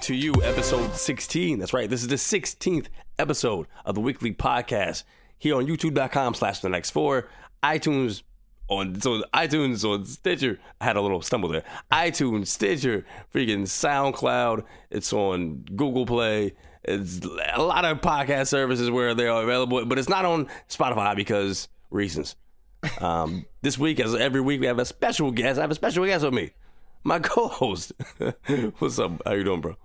to You, episode 16. That's right. This is the 16th episode of the weekly podcast here on youtube.com slash the next four, iTunes on so iTunes on Stitcher. I had a little stumble there. iTunes, Stitcher, freaking SoundCloud. It's on Google Play. It's a lot of podcast services where they are available, but it's not on Spotify because reasons. Um, this week, as every week, we have a special guest. I have a special guest with me, my co-host. What's up? How you doing, bro?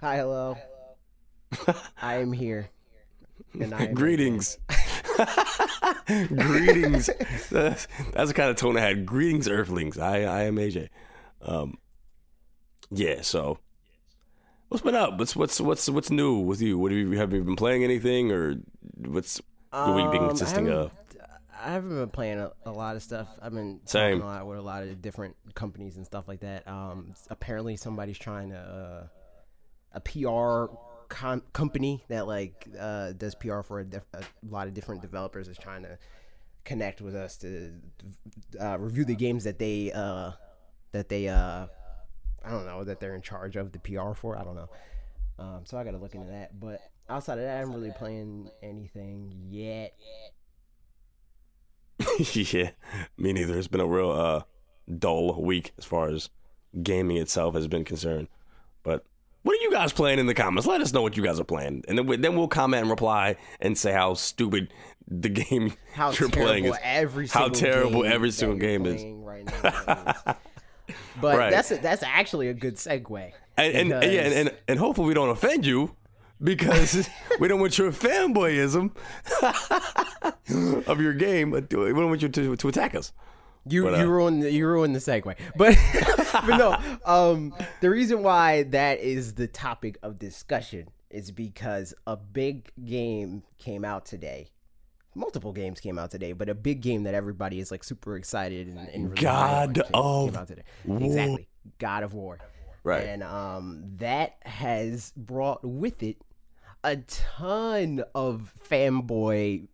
Hi, hello. I am here. And I am Greetings. Greetings. That's, that's the kind of tone I had. Greetings, Earthlings. I I am AJ. Um, yeah. So, what's been up? What's what's what's what's new with you? What have you have you been playing anything or what's the week been Um, I consisting of? I haven't been playing a, a lot of stuff. I've been Same. talking a lot with a lot of different companies and stuff like that. Um, apparently somebody's trying to uh, a PR com- company that like uh, does PR for a, diff- a lot of different developers is trying to connect with us to uh, review the games that they uh, that they uh, I don't know that they're in charge of the PR for. I don't know. Um, so I got to look into that. But outside of that, I'm really playing anything yet. yeah, me neither. It's been a real uh, dull week as far as gaming itself has been concerned. But what are you guys playing in the comments? Let us know what you guys are playing, and then we, then we'll comment and reply and say how stupid the game how you're playing is. every how terrible game every single game is. Right now is. But Right. that's a, that's actually a good segue. And, and, and yeah, and, and and hopefully we don't offend you because we don't want your fanboyism of your game. We don't want you to, to attack us. You But, uh, you ruined the, you ruined the segue. But but no, um, the reason why that is the topic of discussion is because a big game came out today. Multiple games came out today, but a big game that everybody is like super excited and, and really God of came out today. War. Exactly, God of War. Right. And um, that has brought with it a ton of fanboy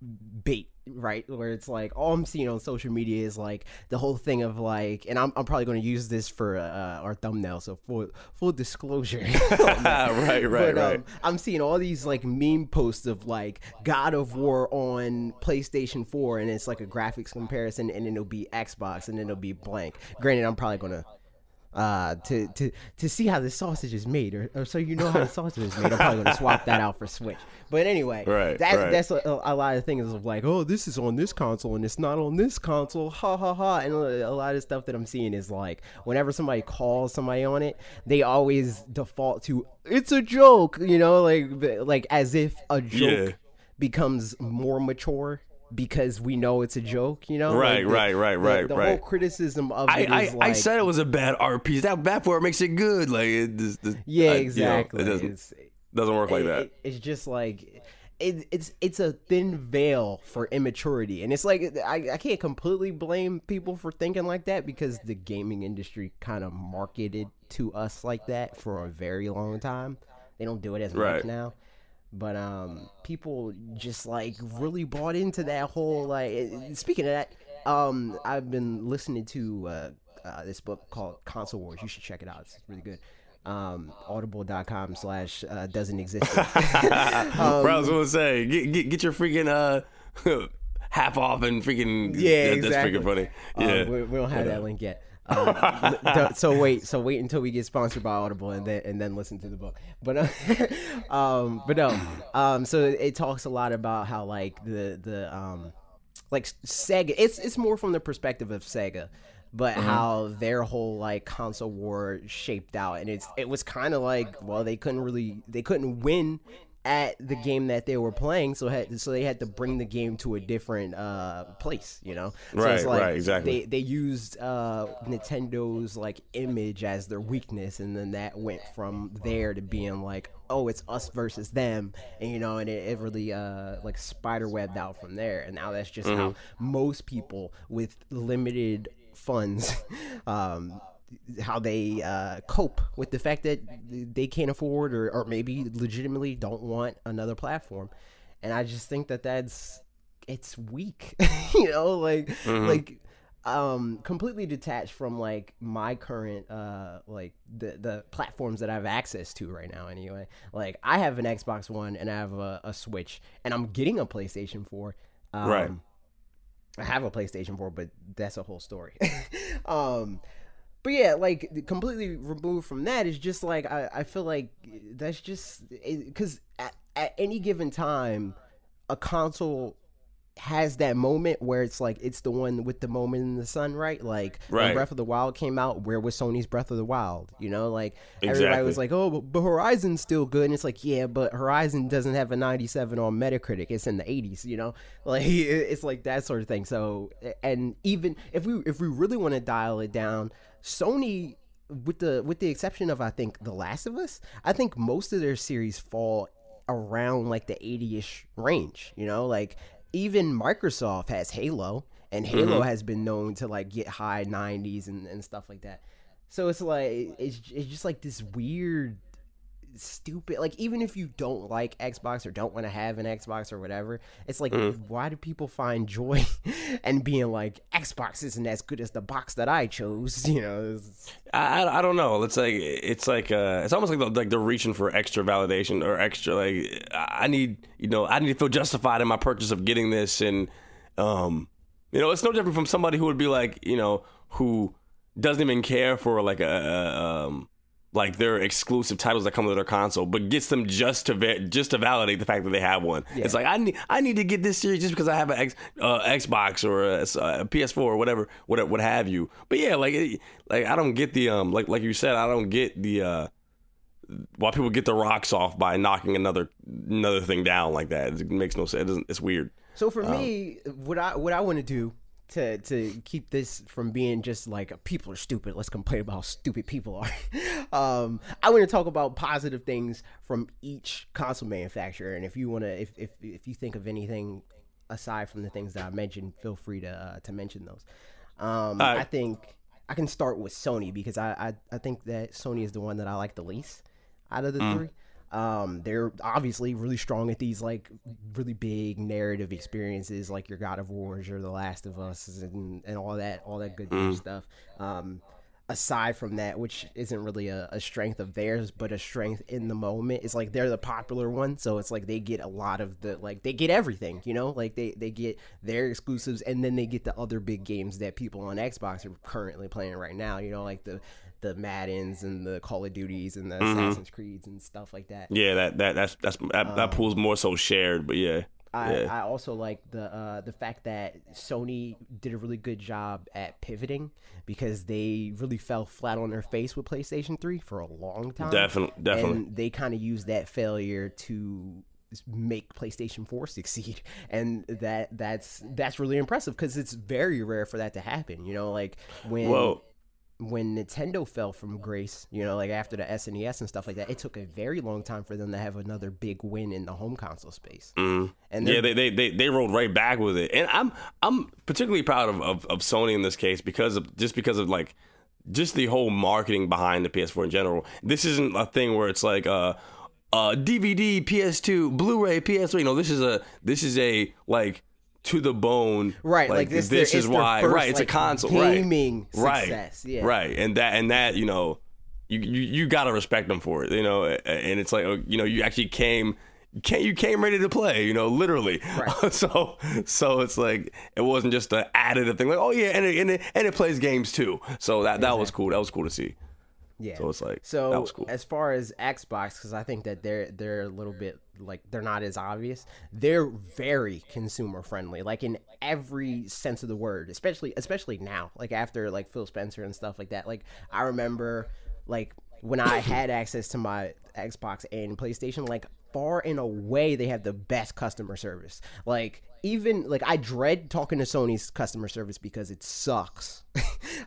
bait, right? Where it's like all I'm seeing on social media is like the whole thing of like, and I'm, I'm probably going to use this for uh, our thumbnail, so full full disclosure. right, right, But, right. um, I'm seeing all these like meme posts of like God of War on PlayStation 4, and it's like a graphics comparison, and then it'll be Xbox, and then it'll be blank. Granted, I'm probably gonna uh to to to see how the sausage is made or, or so you know how the sausage is made i'm probably gonna swap that out for switch but anyway Right, that, right. that's a, a lot of things of like oh this is on this console and it's not on this console ha ha ha and a a lot of stuff that i'm seeing is like whenever somebody calls somebody on it they always default to it's a joke you know like like as if a joke Yeah. becomes more mature because we know it's a joke you know Right, Like, the- right, right, the- right, the right. whole criticism of I, it I, is I said it was a bad art piece. That bad it makes it good. Like it, this, this, Yeah, I- you know, exactly. it doesn't It's, doesn't work like it- that. it- it's just like it, it's it's a thin veil for immaturity, and it's like I, I can't completely blame people for thinking like that because the gaming industry kind of marketed to us like that for a very long time. They don't do it as Right. much now. But um, people just like really bought into that whole like. it- Speaking of that, um, I've been listening to uh, uh, this book called Console Wars. You should check it out. It's really good. Um, audible.com slash uh, doesn't exist. Bro, I was gonna say, get, get get your freaking uh half off and freaking Yeah, exactly. That's freaking funny. Um, Yeah, we, we don't have that link yet. Um, so wait, so wait until we get sponsored by Audible and then and then listen to the book. But uh, um, but no, um, so it talks a lot about how like the the um, like Sega. It's it's more from the perspective of Sega, but how their whole like console war shaped out, and it's it was kind of like well they couldn't really they couldn't win at the game that they were playing, so had so they had to bring the game to a different uh place, you know. So Right, it's like right, exactly. They they used uh Nintendo's like image as their weakness, and then that went from there to being like, oh, it's us versus them, and you know, and it, it really uh like spider webbed out from there, and now that's just how Mm-hmm. most people with limited funds um how they uh, cope with the fact that they can't afford or, or maybe legitimately don't want another platform and i just think that that's it's weak you know like Mm-hmm. like um completely detached from like my current uh like the the platforms that I have access to right now anyway. Like I have an Xbox One and I have a, a Switch and I'm getting a PlayStation 4. Um, Right. I have a PlayStation 4, but that's a whole story. um but yeah, like completely removed from that is just like I, I feel like that's just because at, at any given time, a console has that moment where it's like it's the one with the moment in the sun, right? Like when Breath of the Wild came out, where was Sony's Breath of the Wild? You know, like everybody was like, "Oh, but, but Horizon's still good," and it's like, yeah, but Horizon doesn't have a 97 on Metacritic; it's in the 80s. You know, like it's like that sort of thing. So, and even if we if we really want to dial it down, Sony. With the with the exception of I think The Last of Us, I think most of their series fall around like the 80ish range you know like even microsoft has halo and halo mm-hmm. has been known to like get high 90s and, and stuff like that so it's like it's, it's just like this weird stupid like even if you don't like xbox or don't want to have an xbox or whatever it's like why do people find joy and being like xbox isn't as good as the box that i chose you know I, I, I don't know. It's like it's like uh, it's almost like the, like they're reaching for extra validation or extra like I need you know I need to feel justified in my purchase of getting this and um you know it's no different from somebody who would be like you know who doesn't even care for like a, a um like their exclusive titles that come with their console, but gets them just to va- just to validate the fact that they have one. It's like I need I need to get this series just because I have an X, uh, Xbox or a, a PS4 or whatever, what what have you. But yeah, like it, like I don't get the um like like you said, I don't get the uh why people get the rocks off by knocking another another thing down like that. It makes no sense. It doesn't, it's weird. So for me, what I what I want to do to to keep this from being just like people are stupid, let's complain about how stupid people are. um, I want to talk about positive things from each console manufacturer, and if you want to, if, if if you think of anything aside from the things that I mentioned, feel free to uh, to mention those. Um, Alright. I think I can start with Sony because I, I I think that Sony is the one that I like the least out of the three. Um, they're obviously really strong at these like really big narrative experiences, like your God of Wars, or The Last of Us, and, and all that, all that good stuff. Um, aside from that, which isn't really a, a strength of theirs, but a strength in the moment, it's like they're the popular one, so it's like they get a lot of the like they get everything, you know, like they they get their exclusives, and then they get the other big games that people on Xbox are currently playing right now, you know, like the the Maddens and the Call of Duties and the Assassin's Creeds and stuff like that. Yeah, that that that's that's that, that pool's more so shared, but yeah. I, yeah. I also like the uh, the fact that Sony did a really good job at pivoting because they really fell flat on their face with PlayStation 3 for a long time. Definitely, definitely. And they kind of used that failure to make PlayStation 4 succeed and that that's that's really impressive because it's very rare for that to happen you know like when Well, when Nintendo fell from grace, you know, like after the SNES and stuff like that, it took a very long time for them to have another big win in the home console space. And yeah, they, they they they rolled right back with it, and I'm I'm particularly proud of, of, of Sony in this case because of just because of like just the whole marketing behind the PS4 in general. This isn't a thing where it's like uh uh DVD, PS2, Blu-ray, PS3. You know, this is a this is a like to the bone. Right, like, this- This their- is why. first, right, it's like, a console. gaming right, success, Right, yeah. right, and that and that you know. You, you, you gotta respect them for it, you know, and it's like uh, you know you actually came came, you came ready to play, you know, literally. Right. so so it's like it wasn't just an additive thing, like oh yeah, and it, and it, and it plays games too. So that that was cool. That was cool to see. Yeah. So it's like So that was cool. as far as Xbox, because I think that they're they're a little bit like they're not as obvious. They're very consumer friendly, like in every sense of the word. Especially especially now, like after like Phil Spencer and stuff like that. Like I remember, like when I had access to my Xbox and PlayStation, like far and away they have the best customer service. Like even like I dread talking to Sony's customer service because it sucks.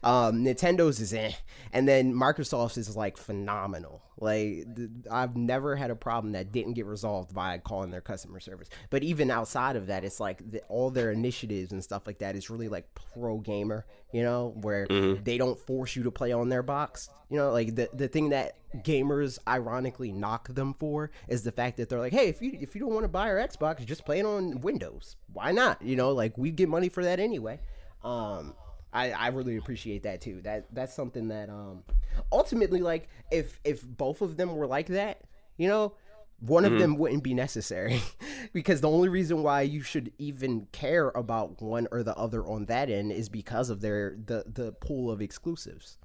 um, Nintendo's is eh, and then Microsoft's is like phenomenal. Like th- I've never had a problem that didn't get resolved by calling their customer service. But even outside of that, it's like the, all their initiatives and stuff like that is really like pro gamer. You know, where they don't force you to play on their box. You know, like the the thing that gamers ironically knock them for is the fact that they're like, hey, if you if you don't want to buy our Xbox, just play it on Windows. Why not? You know, like we get money for that anyway. Um, I, I really appreciate that too. That that's something that um ultimately like if if both of them were like that, you know, one of them wouldn't be necessary because the only reason why you should even care about one or the other on that end is because of their the the pool of exclusives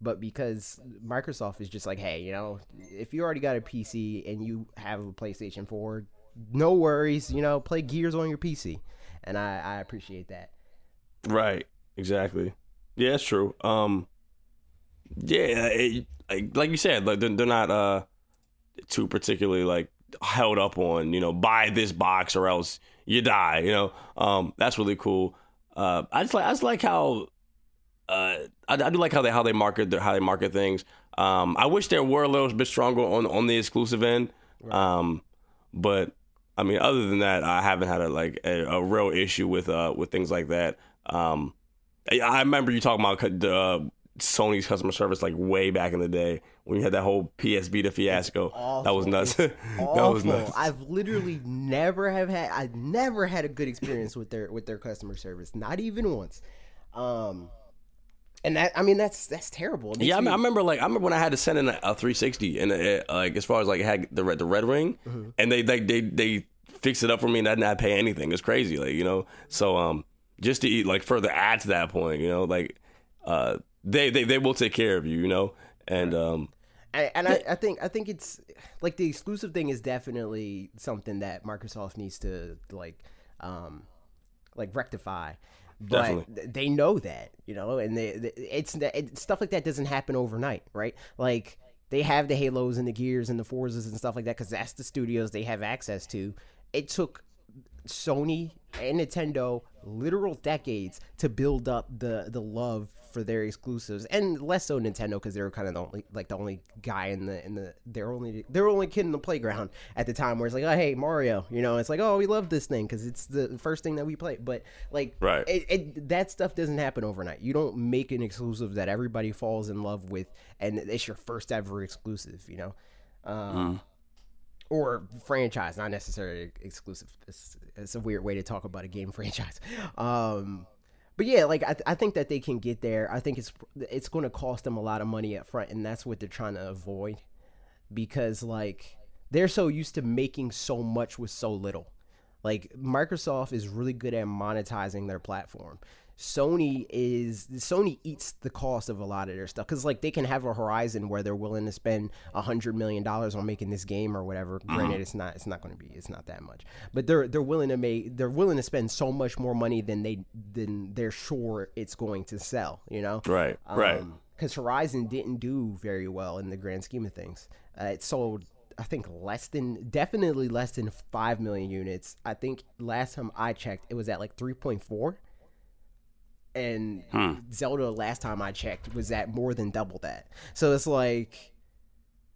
but because Microsoft is just like, hey, you know, if you already got a PC and you have a PlayStation 4, no worries, you know, play Gears on your PC, and I, I appreciate that. Right. Exactly. Yeah, it's true. Um, yeah, it, like, like you said, like they're not uh too particularly like held up on you know buy this box or else you die. You know, um, that's really cool. Uh, I just like I just like how uh, I, I do like how they how they market their, how they market things. Um, I wish there were a little bit stronger on on the exclusive end. Um, but I mean, other than that, I haven't had a like a, a real issue with uh with things like that. Um, I, I remember you talking about the uh, Sony's customer service like way back in the day when you had that whole PS Vita fiasco. That was nuts. That was nuts. I've literally never have had I've never had a good experience with their with their customer service, not even once. Um, and that I mean that's that's terrible. Yeah, I, mean, I remember like I remember when I had to send in a, a 360 and it, like as far as like it had the red the red ring Mm-hmm. and they they they they fixed it up for me and I did not pay anything. It's crazy, like you know. So um, just to eat like further add to that point, you know, like uh, they they they will take care of you, you know, and um, and, and I, I think I think it's like the exclusive thing is definitely something that Microsoft needs to like um like rectify. But Definitely. they know that, you know, and they, they it's it, stuff like that doesn't happen overnight, right? Like they have the Halos and the Gears and the Forzas and stuff like that because that's the studios they have access to. It took Sony and Nintendo literal decades to build up the the love for their exclusives, and less so Nintendo because they were kind of the only like the only guy in the in the they're only they're only kid in the playground at the time where it's like oh hey Mario you know it's like oh we love this thing because it's the first thing that we play but like Right. it, it that stuff doesn't happen overnight you don't make an exclusive that everybody falls in love with and it's your first ever exclusive you know um, or franchise, not necessarily exclusive. It's, it's a weird way to talk about a game franchise. Um, but yeah, like I, I think that they can get there. I think it's it's going to cost them a lot of money up front, and that's what they're trying to avoid because like they're so used to making so much with so little. Like Microsoft is really good at monetizing their platform. Sony is Sony eats the cost of a lot of their stuff because like they can have a horizon where they're willing to spend a hundred million dollars on making this game or whatever. Granted, it's not it's not going to be it's not that much, but they're they're willing to make they're willing to spend so much more money than they than they're sure it's going to sell. You know, right, right, because Horizon didn't do very well in the grand scheme of things. Uh, it sold, I think, less than, definitely less than 5 million units. I think last time I checked, it was at like 3.4. And hmm. Zelda, last time I checked, was at more than double that. So it's like,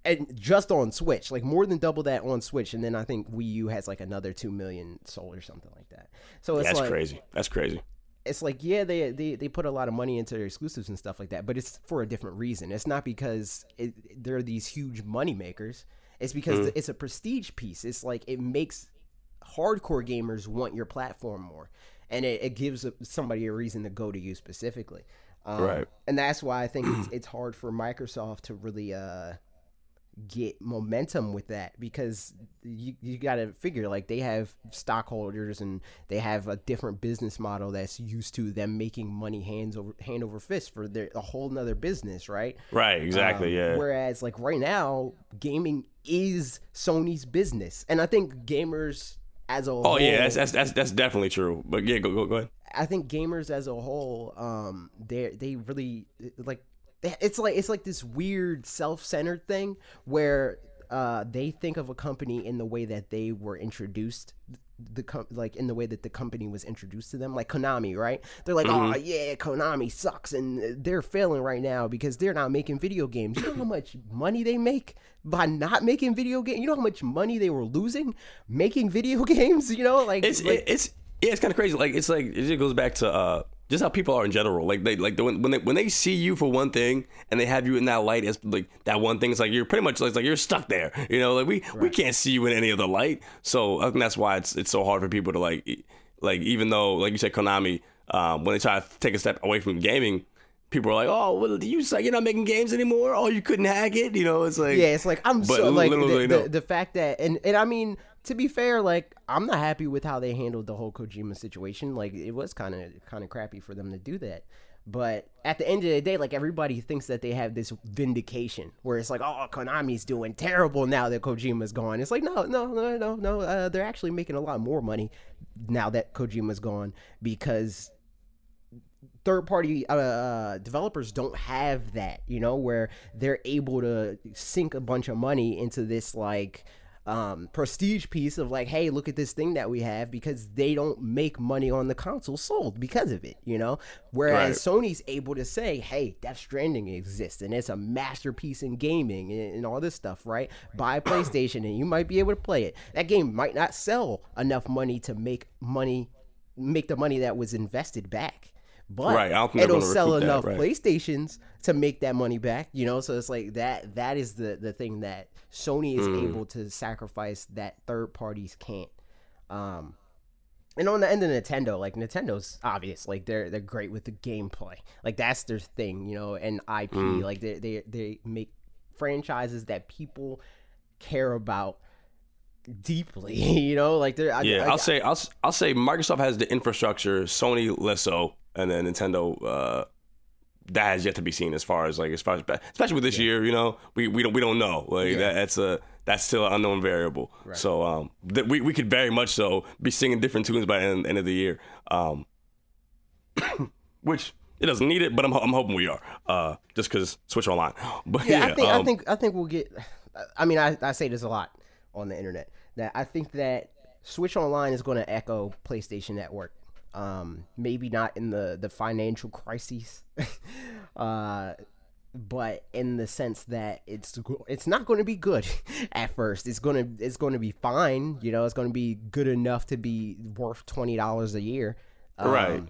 and just on Switch, like more than double that on Switch. And then I think Wii U has like another 2 million sold or something like that. So it's That's like, crazy. That's crazy. it's like yeah they, they they put a lot of money into their exclusives and stuff like that but it's for a different reason it's not because it, they're these huge money makers it's because hmm. it's a prestige piece it's like it makes hardcore gamers want your platform more and it, it gives somebody a reason to go to you specifically um, Right. and that's why i think it's, it's hard for microsoft to really uh get momentum with that because you, you got to figure like they have stockholders and they have a different business model that's used to them making money hands over hand over fist for their a whole nother business right Right, exactly. Um, yeah. whereas like right now gaming is sony's business and i think gamers as a Oh whole yeah, that's, that's that's that's definitely true. But yeah, go go go ahead. I think gamers as a whole, um, they they really like. It's like it's like this weird self-centered thing where uh, they think of a company in the way that they were introduced the com- like in the way that the company was introduced to them like Konami right? They're like oh yeah Konami sucks and they're failing right now because they're not making video games. You know how much money they make by not making video games you know how much money they were losing making video games you know? Like It's like, it, it's yeah, it's kind of crazy. Like it's like it just goes back to uh just how people are in general. Like they like the, when when they when they see you for one thing and they have you in that light as like that one thing. It's like you're pretty much like, like you're stuck there. You know, like we we can't see you in any other light. So I think that's why it's it's so hard for people to like like even though like you said Konami. um, when they try to take a step away from gaming, people are like, "Oh, well, you say you're not making games anymore? Oh, you couldn't hack it?" You know, it's like Yeah, it's like I'm so like the, they the, the fact that and and I mean to be fair, like I'm not happy with how they handled the whole Kojima situation. Like it was kind of kind of crappy for them to do that. But at the end of the day, like everybody thinks that they have this vindication where it's like, oh, Konami's doing terrible now that Kojima's gone. It's like, no, no, no, no, no. Uh, they're actually making a lot more money now that Kojima's gone because third party uh, uh, developers don't have that, you know, where they're able to sink a bunch of money into this like um, prestige piece of like, hey, look at this thing that we have because they don't make money on the console sold because of it, you know. Whereas Sony's able to say, hey, Death Stranding exists and it's a masterpiece in gaming and, and all this stuff, right? Buy a PlayStation and you might be able to play it. That game might not sell enough money to make money, make the money that was invested back but Right, I don't think they're it'll sell recoup that, enough right. PlayStations to make that money back. You know, so it's like that. That is the the thing that Sony is Mm. able to sacrifice that third parties can't. Um, and on the end of Nintendo, like Nintendo's obvious, like they're they're great with the gameplay, like that's their thing, you know, and IP, Mm. like they they they make franchises that people care about deeply, you know, like they're I- Yeah, I- I'll say I'll I'll say Microsoft has the infrastructure, Sony less so, and then Nintendo uh, that has yet to be seen as far as like as far as especially with this year, you know, we we don't we don't know like Yeah. that, that's a that's still an unknown variable. So um, that we we could very much so be singing different tunes by the end, end of the year, um, which. It doesn't need it, but I'm, I'm hoping we are, uh, just because Switch Online. But yeah, yeah, I think I um, think I think we'll get. I mean, I, I say this a lot on the internet that I think that Switch Online is going to echo PlayStation Network. Um, maybe not in the the financial crises, uh, but in the sense that it's it's not going to be good at first. It's gonna it's going to be fine. You know, it's going to be good enough to be worth twenty dollars a year. Um, Right.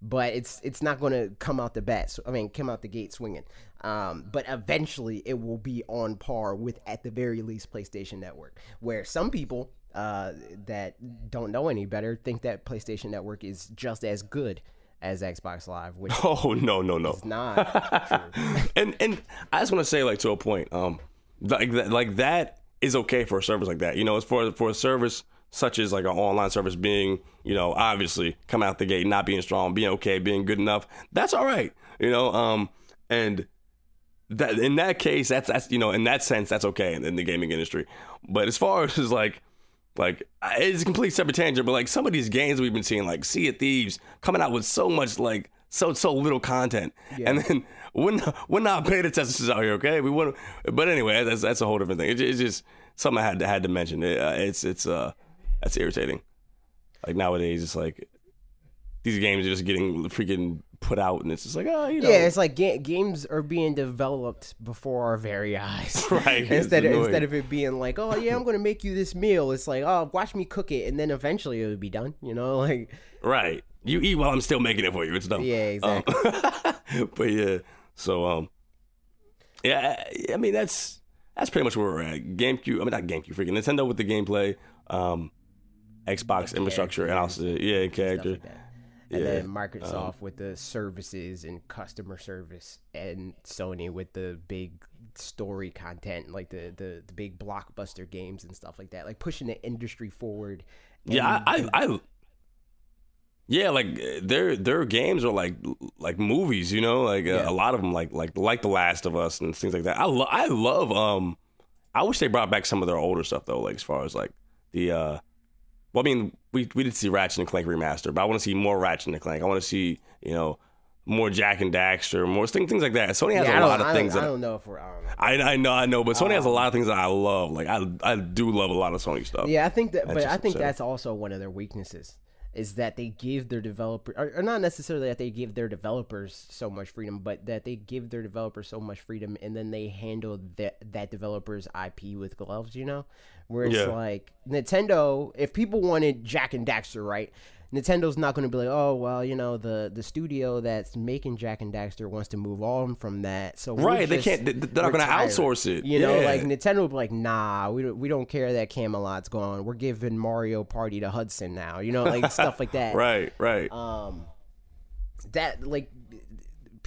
but it's it's not going to come out the bat. So, I mean, come out the gate swinging. Um, but eventually, it will be on par with, at the very least, PlayStation Network. Where some people uh, that don't know any better think that PlayStation Network is just as good as Xbox Live, which Oh no no no! it's not and and I just want to say like to a point, um, like that like that is okay for a service like that. You know, it's for for a service such as like an online service being, you know, obviously coming out the gate, not being strong, being okay, being good enough. That's all right. You know, um, and that in that case, that's that's you know, in that sense, that's okay in, in the gaming industry. But as far as like like it's a complete separate tangent, but like some of these games we've been seeing, like Sea of Thieves, coming out with so much like so so little content, and then we're not, we're not beta testers out here, okay? We want, but anyway, that's that's a whole different thing. It, it's just something I had to, had to mention. It, uh, it's it's uh that's irritating. Like nowadays, it's like these games are just getting freaking put out, and it's just like oh, you know, Yeah, it's like ga- games are being developed before our very eyes. Right, instead of, instead of it being like, oh yeah, I'm gonna make you this meal. It's like, oh, watch me cook it, and then eventually it'll be done. You know, like Right. You eat while I'm still making it for you. It's dumb. Yeah, Um, but yeah, so um, yeah, I, I mean that's that's pretty much where we're at. GameCube, I mean not GameCube, freaking Nintendo with the gameplay, um, Xbox infrastructure, and also yeah, character. like. And Yeah, then Microsoft with the services and customer service, and Sony with the big story content, like the the, the big blockbuster games and stuff like that, like pushing the industry forward. Yeah, I, I, I yeah, like their their games are like like movies, you know, like uh, Yeah. a lot of them, like like like The Last of Us and things like that. I lo- I love um, I wish they brought back some of their older stuff though, like as far as like the uh, well, I mean, we we did see Ratchet and Clank remaster, but I want to see more Ratchet and Clank. I want to see you know more Jak and Daxter, more things things like that. Sony has Yeah, I a lot of I things don't, I don't know if we're. I don't know. I, I know, I know, but Sony has a lot of um, things that I love. Like I, I do love a lot of Sony stuff. Yeah, I think that, but I think that's also one of their weaknesses is that they give their developer, or, or not necessarily that they give their developers so much freedom, but that they give their developers so much freedom, and then they handle that that developer's IP with gloves. You know, where it's Yeah. like Nintendo, if people wanted Jak and Daxter, right? Nintendo's not going to be like, oh well, you know the the studio that's making Jak and Daxter wants to move on from that, so Right, they can't- they- they're not gonna outsource it. You know, Yeah. like Nintendo would be like, nah, we don't, we don't care that Camelot's gone. We're giving Mario Party to Hudson now. You know, like stuff like that. Right, right. Um, that like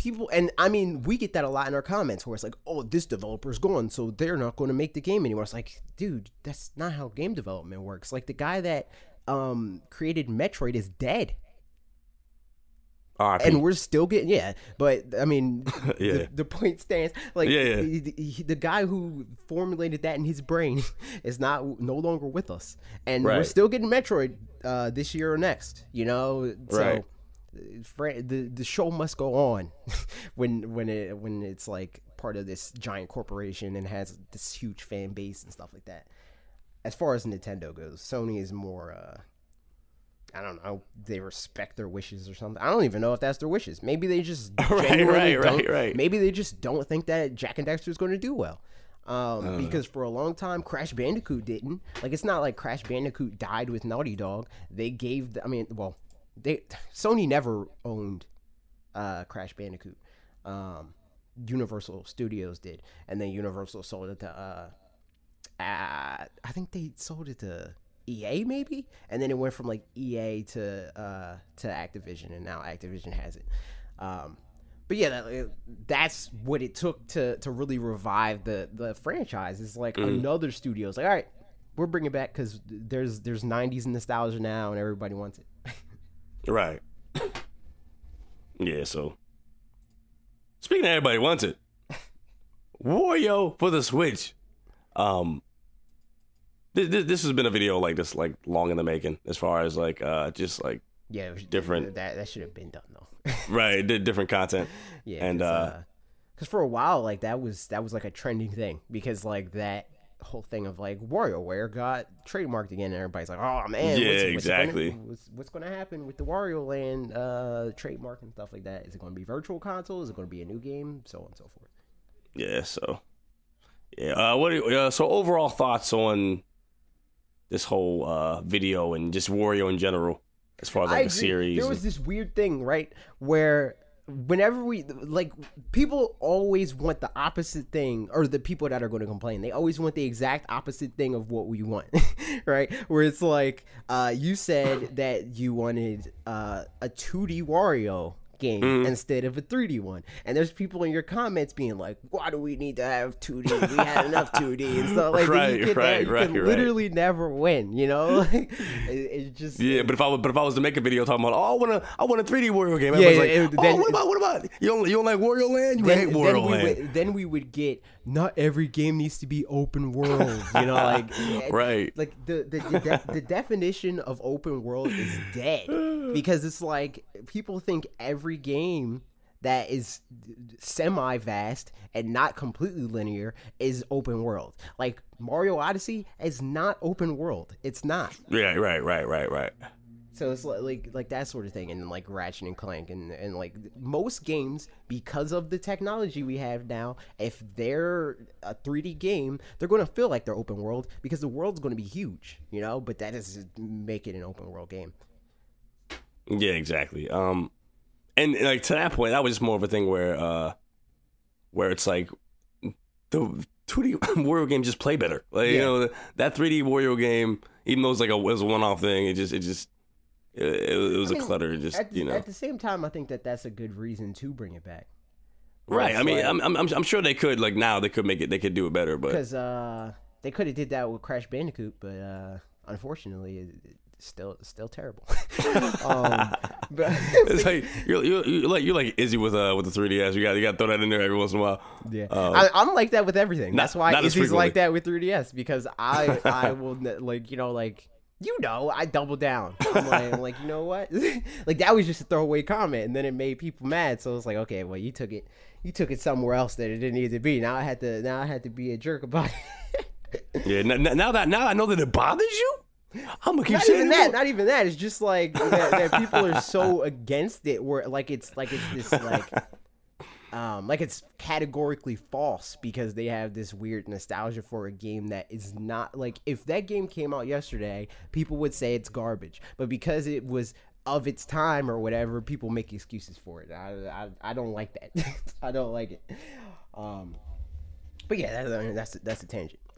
people and I mean we get that a lot in our comments where it's like, oh, this developer's gone, so they're not going to make the game anymore. It's like, dude, that's not how game development works. Like the guy that um created Metroid is dead. RIP. and we're still getting yeah but i mean Yeah. the, the point stands like Yeah, yeah. he- he- the guy who formulated that in his brain is not no longer with us and we're still getting metroid uh, this year or next you know so Right. Uh, the the show must go on when when it when it's like part of this giant corporation and has this huge fan base and stuff like that as far as nintendo goes sony is more uh I don't know. They respect their wishes or something. I don't even know if that's their wishes. Maybe they just Right, right, don't- right, right. Maybe they just don't think that Jak and Daxter is going to do well. Um, because for a long time, Crash Bandicoot didn't. Like, it's not like Crash Bandicoot died with Naughty Dog. They gave. The, I mean, well, they Sony never owned uh, Crash Bandicoot. Um, Universal Studios did, and then Universal sold it to. Uh, uh, I think they sold it to EA maybe, and then it went from like EA to uh, to Activision, and now Activision has it. Um, but yeah, that, that's what it took to to really revive the the franchise. It's like another studio's like, all right, we're bringing it back because there's there's '90s nostalgia now, and everybody wants it. Right. Yeah, so speaking of everybody wants it. Wario for the Switch. Um this, this, this has been a video like this like long in the making as far as like uh just like yeah, Different. That that should have been done though. right di- different content. Yeah, And, uh, because for a while, like that was that was like a trending thing because like that whole thing of like WarioWare got trademarked again, and everybody's like, oh man, Yeah, what's, exactly. What's gonna, what's, what's gonna happen with the Wario Land uh, trademark and stuff like that? Is it going to be virtual console? Is it going to be a new game? So on and so forth. Yeah, so yeah, uh what you, uh, so overall thoughts on this whole uh video and just Wario in general as far as I like the agree. series. There was this weird thing, right, where whenever we like people always want the opposite thing or the people that are going to complain. They always want the exact opposite thing of what we want right? Where it's like uh you said that you wanted uh a 2d wario game Mm-hmm. instead of a 3d one and there's people in your comments being like why do we need to have 2d we had enough 2d and stuff like Right, you can, right, you right, can right. literally never win you know like it, it just Yeah, but if I was, but if I was to make a video talking about, oh, I want a, I want a 3D Wario game, Yeah, like, it- oh, then- what about, what about, you don't, you don't like Wario Land? You then, hate then Wario we Land, would, then we would get not every game needs to be open world you know like right? like the the, the, de- the definition of open world is dead because it's like people think every game that is semi vast and not completely linear is open world like mario odyssey is not open world it's not Yeah, right, right, right, right. so it's like, like like that sort of thing, and like Ratchet and Clank, and and like most games, because of the technology we have now, if they're a 3D game, they're going to feel like they're open world because the world's going to be huge, you know. But that doesn't make it an open world game. Yeah, exactly. Um, and like to that point, that was just more of a thing where, uh, where it's like the 2D Wario game just play better. Like you know that 3D Wario game, even though it's like a it was a one off thing, it just it just it, it, was I a mean, clutter. Just At, you know, at the same time, I think that that's a good reason to bring it back right? I mean, like- I'm, I'm I'm sure they could like now they could make it they could do it better, but because uh, they could have did that with Crash Bandicoot, but uh, unfortunately, it, still still terrible. um, but it's like you're, you're, you're like you're like Izzy with uh with the 3ds. You got you got to throw that in there every once in a while. Yeah, Uh, I, I'm like that with everything. not- That's why Izzy's like that with 3ds because I I will like you know like you know I double down. I'm like, I'm like you know what like that was just a throwaway comment and then it made people mad. So it's like okay, well you took it you took it somewhere else that it didn't need to be. Now I had to now I had to be a jerk about it. Yeah, n- n- now that now I know that it bothers you, I'm gonna keep not saying even that. more. Not even that. It's just like that, that people are so against it, where like it's like it's this like, um, like it's categorically false because they have this weird nostalgia for a game that is not like if that game came out yesterday, people would say it's garbage, but because it was of its time or whatever, people make excuses for it. I I, I don't like that. I don't like it. Um, but yeah, that's, I mean, that's that's a tangent.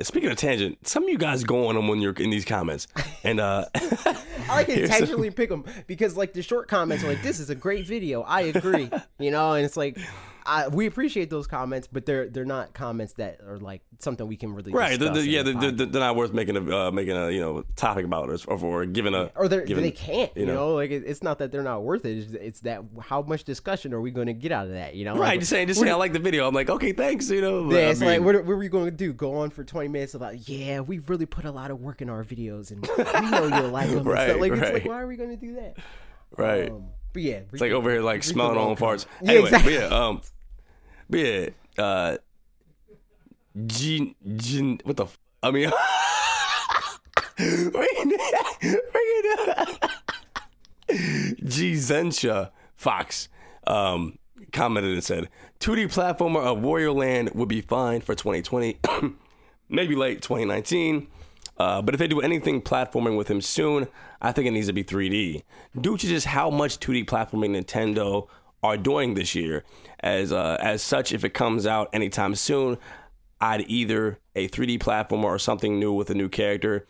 speaking of tangent, some of you guys go on them when you're in these comments, and uh, I like intentionally pick them because like the short comments are like, "This is a great video. I agree," you know, and it's like. I, we appreciate those comments, but they're they're not comments that are like something we can really right, the, the, yeah, the they're, they're, not worth making a uh, making a you know topic about or, or, giving a or giving, they can't, you you know, know. like it, it's not that they're not worth it. It's, it's that how much discussion are we going to get out of that, you know? right. Like, Just saying, just saying, I like the video. I'm like, okay, thanks. You know, Yeah, I it's like what, are- what are we going to do? Go on for twenty minutes about yeah, we really put a lot of work in our videos, and we know you'll like them. Right, stuff. Like it's like why are we going to do that? right. Um, but yeah, It's like over here, like smelling own farts. Yeah, Anyway, exactly. but yeah, um, but yeah, uh, G, G, what the? F- I mean, G Zensha Fox um commented and said, "2D platformer of Wario Land would be fine for 2020, maybe late 2019." Uh, but if they do anything platforming with him soon, I think it needs to be 3D. Due to just how much 2D platforming Nintendo are doing this year, as uh, as such, if it comes out anytime soon, I'd either a 3D platformer or something new with a new character.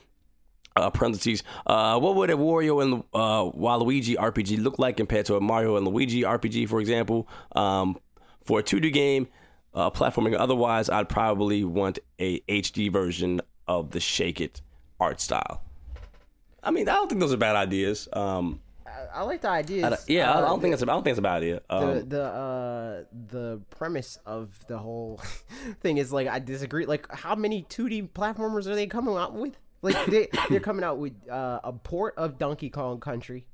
Uh, parentheses. Uh, what would a Wario and uh, Waluigi RPG look like compared to a Mario and Luigi RPG, for example? Um, for a 2D game, uh, platforming otherwise, I'd probably want a HD version of the Shake It art style. I mean, I don't think those are bad ideas. Um, I, I like the ideas. I don't- yeah, I Uh, don't think that's a, I don't think it's a bad idea. the Um, the uh the premise of the whole thing is like I disagree. Like, how many 2D platformers are they coming out with? Like they they're coming out with uh, a port of Donkey Kong Country,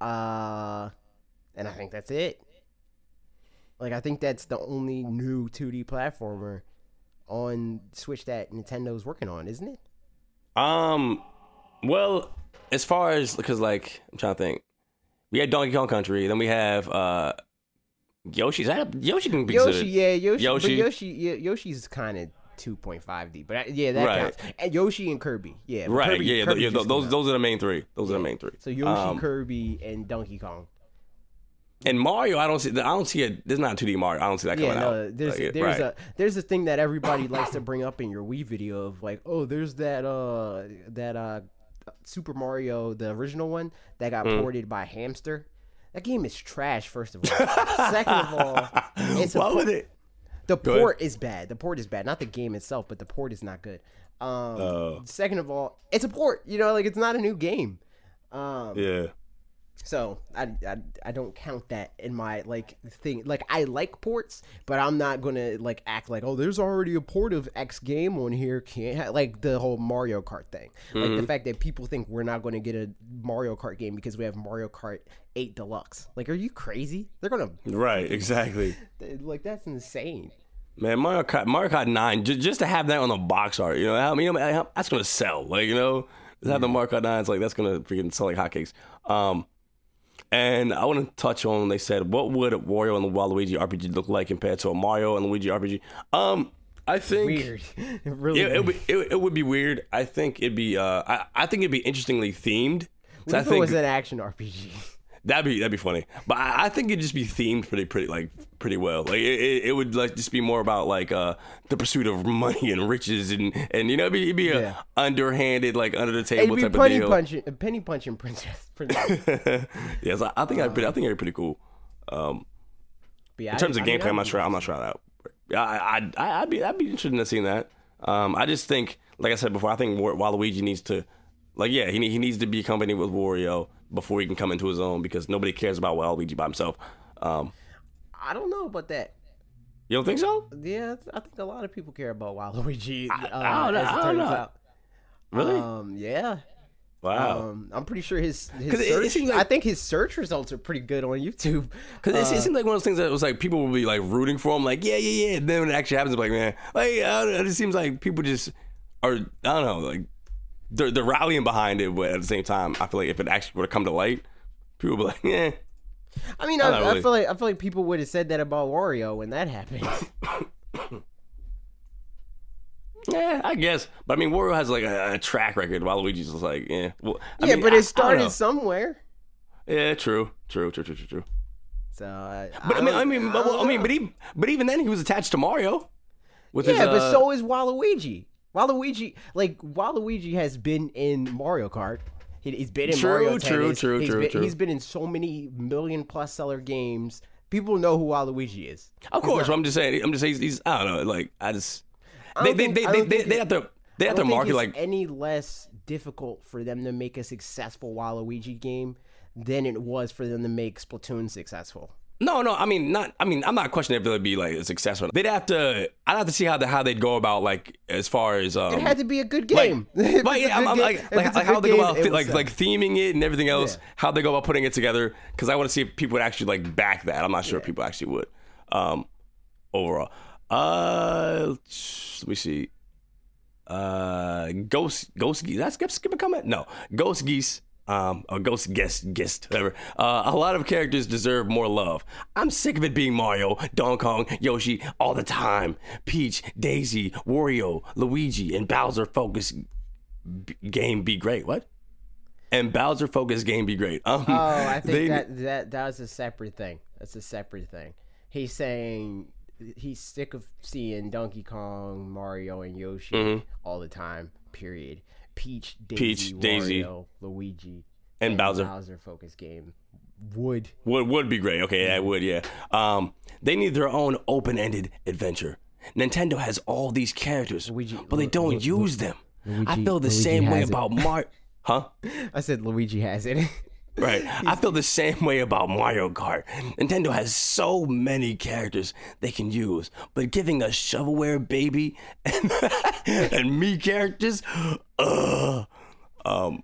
uh, and I think that's it. Like, I think that's the only new 2D platformer on Switch that Nintendo's working on, isn't it? Um, well, as far as because like I'm trying to think, we had Donkey Kong Country, then we have uh Yoshi's. I, Yoshi can be Yoshi, yeah, Yoshi, Yoshi. but Yoshi, yeah, Yoshi's kind of 2.5D, but I, yeah, that Right. counts. And Yoshi and Kirby, yeah, Right, Kirby, yeah, yeah, Kirby yeah those those are the main three. Those are the main three. So Yoshi, Um, Kirby, and Donkey Kong. And Mario, I don't see. I don't see it. There's not a 2D Mario. I don't see that Yeah, coming no, out. there's Like, there's right. a there's a thing that everybody likes to bring up in your Wii video of like, oh, there's that uh that uh Super Mario, the original one that got Mm. ported by Hamster. That game is trash. First of all, second of all, it's a Why por- it? the ahead. port is bad. The port is bad, not the game itself, but the port is not good. Um, Oh. second of all, it's a port. You know, like it's not a new game. Um, Yeah. So I, I I don't count that in my like thing. Like I like ports, but I'm not gonna like act like oh there's already a port of X game on here. Can't ha-. like the whole Mario Kart thing. Like Mm-hmm. the fact that people think we're not gonna get a Mario Kart game because we have Mario Kart 8 Deluxe. Like are you crazy? They're gonna Right. Exactly. like that's insane. Man, Mario Kart, Mario Kart Nine, just, just to have that on the box art, you know, I mean, that's gonna sell. Like, you know, just have the Mario Kart Nine, it's like that's gonna freaking sell like hotcakes. Um, and I want to touch on. They said, what would a Wario and the Waluigi RPG look like compared to a Mario and Luigi RPG? Um, I think Weird. really. It, it, would, it, it would be weird. I think it'd be. Uh, I, I think it'd be interestingly themed. What I if it think was an action RPG? That'd be that'd be funny, but I, I think it'd just be themed pretty pretty like pretty well. Like it, it, would like just be more about like uh the pursuit of money and riches and and you know it'd be, it'd be a Yeah. underhanded like under the It'd table be type penny of deal. punching, penny punching princess. princess. yes, I, I think I'd pretty, I think it'd be pretty cool. Um, yeah, in terms I- of gameplay, I'm not sure. I'm not sure how that. I, I, I'd be, I'd be interested in seeing that. Um, I just think, like I said before, I think Waluigi needs to, like, yeah, he he needs to be accompanied with Wario before he can come into his own because nobody cares about Waluigi by himself. Um, I don't know about that. you don't think so? Yeah, I think a lot of people care about Waluigi. Uh, I don't know, as it I don't know. out. Really? Um, yeah. wow. Um, I'm pretty sure his his 'Cause it- it search. like- I think his search results are pretty good on YouTube. Because it, Uh, it seemed like one of those things that was like people would be like rooting for him, like yeah, yeah, yeah. And then when it actually happens, it's like man, like I don't know, it just seems like people just are. I don't know, like they're they're rallying behind it, but at the same time, I feel like if it actually were to come to light, people would be like, yeah, I mean, I I, I really- feel like I feel like people would have said that about Wario when that happened. yeah, I guess. But I mean, Wario has like a, a track record, Waluigi's just like, yeah, well, I yeah, mean, but I- I it started somewhere. Yeah, true, true, true, true, true, true. So uh, But I mean, I don't- mean, but, don't I mean, but he, but even then, he was attached to Mario. With yeah, his, but uh, so is Waluigi. Waluigi, like Waluigi, has been in Mario Kart. He, he's been in True, Mario true, Tennis. true, He's true, been, true. He's been in so many million plus seller games. People know who Waluigi is. Of course, but I'm just saying. I'm just saying. He's, I don't know. Like I just I they think- they, they, they, they have to they have to market like any less difficult for them to make a successful Waluigi game than it was for them to make Splatoon successful. No, no. I mean, not. I mean, I'm not questioning if they'd be like a successful. They'd have to. I'd have to see how the, how they'd go about like as far as um. It had to be a good like- game. If But yeah, I'm, I'm like, like, like how they go about will like like theming it and everything else. Yeah. How they go about putting it together because I want to see if people would actually like back that. I'm not sure if people actually would. Um, overall, uh, let me see. Uh, ghost ghost geese. I skip skip a comment? No, ghost geese. Um, or ghost guest guest whatever. Uh, a lot of characters deserve more love. I'm sick of it being Mario, Donkey Kong, Yoshi all the time. Peach, Daisy, Wario, Luigi, and Bowser focus b- game be great. What? And Bowser focus game be great. Um, Oh, I think they- that that that was a separate thing. That's a separate thing. He's saying he's sick of seeing Donkey Kong, Mario, and Yoshi all the time. Period. Peach, Daisy. Peach, Daisy. Luigi, and Bowser. Bowser focus game would. Would would be great. Okay, yeah, it would. Yeah. Um, they need their own open-ended adventure. Nintendo has all these characters, Luigi- but they don't Lu- use them. I feel the Luigi same way about Mario. Huh? I said Luigi has it. Right. I feel the same way about Mario Kart. Nintendo has so many characters they can use, but giving us shovelware baby and, and me characters, uh, um,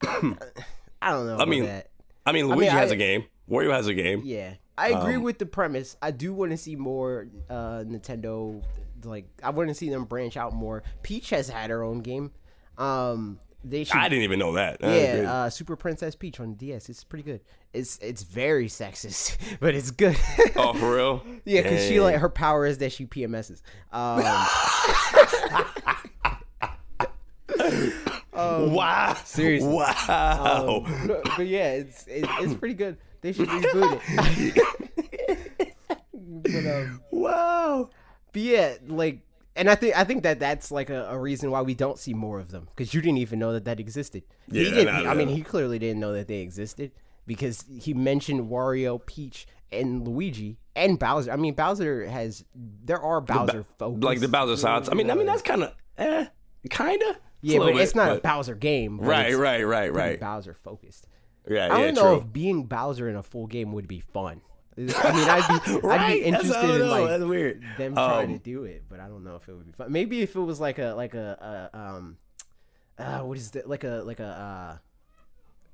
I don't know. I mean, that. I mean, Luigi has a game. Wario has a game. Yeah, I agree Um, with the premise. I do want to see more uh, Nintendo. Like, I want to see them branch out more. Peach has had her own game. Um, they should. I didn't even know that. Crazy. yeah, uh, Super Princess Peach on DS. It's pretty good. It's it's very sexist, but it's good. oh, for real? yeah, because she like her power is that she PMSs. Um, wow. seriously. Wow. but, but yeah, it's it, it's pretty good. They should reboot it. but um. wow. But yeah, like, and I think I think that that's like a, a reason why we don't see more of them because you didn't even know that that existed. he Yeah, didn't. no, I mean, he clearly didn't know that they existed because he mentioned Wario, Peach, and Luigi and Bowser. I mean, Bowser has there are Bowser focus Like the Bowser sounds. I mean, I mean that's kind of eh, kind of. yeah, but it's not a Bowser game. Right, right, right, right. Bowser focused. Yeah, I don't know true. if being Bowser in a full game would be fun. I mean, I'd be, I'd be interested in like That's weird. them trying Um, to do it, but I don't know if it would be fun. Maybe if it was like a like a, a um, uh, what is that? Like a like a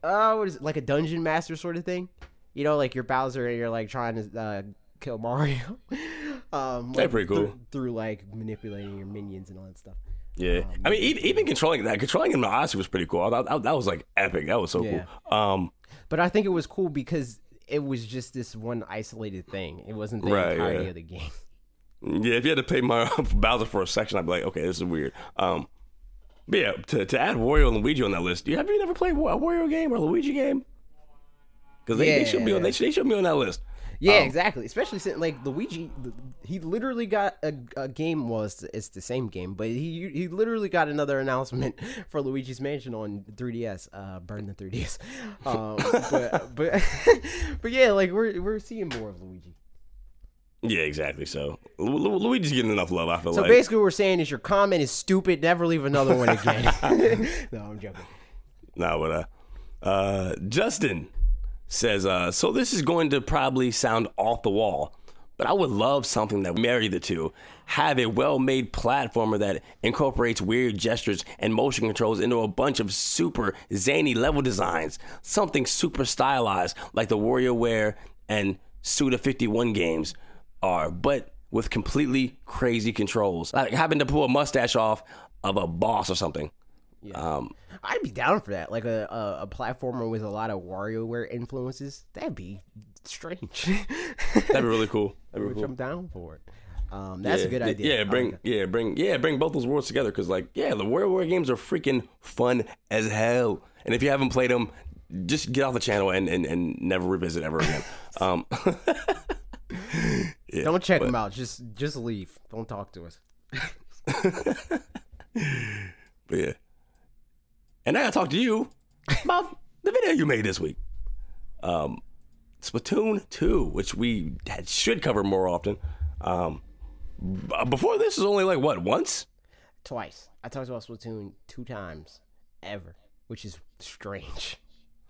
uh, uh, what is it? Like a dungeon master sort of thing. You know, like you're Bowser and you're like trying to uh, kill Mario. um, like, pretty cool. through, through like manipulating your minions and all that stuff. Yeah, I mean, even, even controlling that, controlling him in Odyssey was pretty cool. I thought that, that was like epic. That was so Yeah. cool. Um, But I think it was cool because it was just this one isolated thing. It wasn't the Right, entirety yeah. of the game. yeah, if you had to pay my Bowser for a section, I'd be like, okay, this is weird. Um, but yeah, to, to add Wario and Luigi on that list, do you have you never played a Wario game or a Luigi game? Because they, they should be on they should, they should be on that list. Yeah, Um, exactly. Especially since like Luigi, he literally got a, a game. Well, it's, the same game, but he he literally got another announcement for Luigi's Mansion on 3DS. Uh, burn the 3DS. Um, but but but yeah, like we're we're seeing more of Luigi. Yeah, exactly. So Lu- Lu- Luigi's getting enough love. I feel So like. So basically, what we're saying is your comment is stupid. Never leave another one again. no, I'm joking. No, but uh, uh, Justin says, uh, so this is going to probably sound off the wall, but I would love something that marry the two. Have a well-made platformer that incorporates weird gestures and motion controls into a bunch of super zany level designs. Something super stylized like the WarioWare and Suda 51 games are, but with completely crazy controls. Like having to pull a mustache off of a boss or something. Um, I'd be down for that. Like a, a, a platformer with a lot of WarioWare influences. That'd be strange. that'd be really cool. That'd be Which cool. I'm down for. Um, that's yeah, a good idea. Yeah, bring like yeah, bring yeah, bring both those worlds together because like yeah, the WarioWare games are freaking fun as hell. And if you haven't played them, just get off the channel and and, and never revisit ever again. um, yeah, Don't check but- them out. Just just leave. Don't talk to us. but yeah. And I gotta talk to you about the video you made this week. Um, Splatoon 2, which we had, should cover more often. Um, b- before this was only like what once? Twice. I talked about Splatoon two times, ever, which is strange.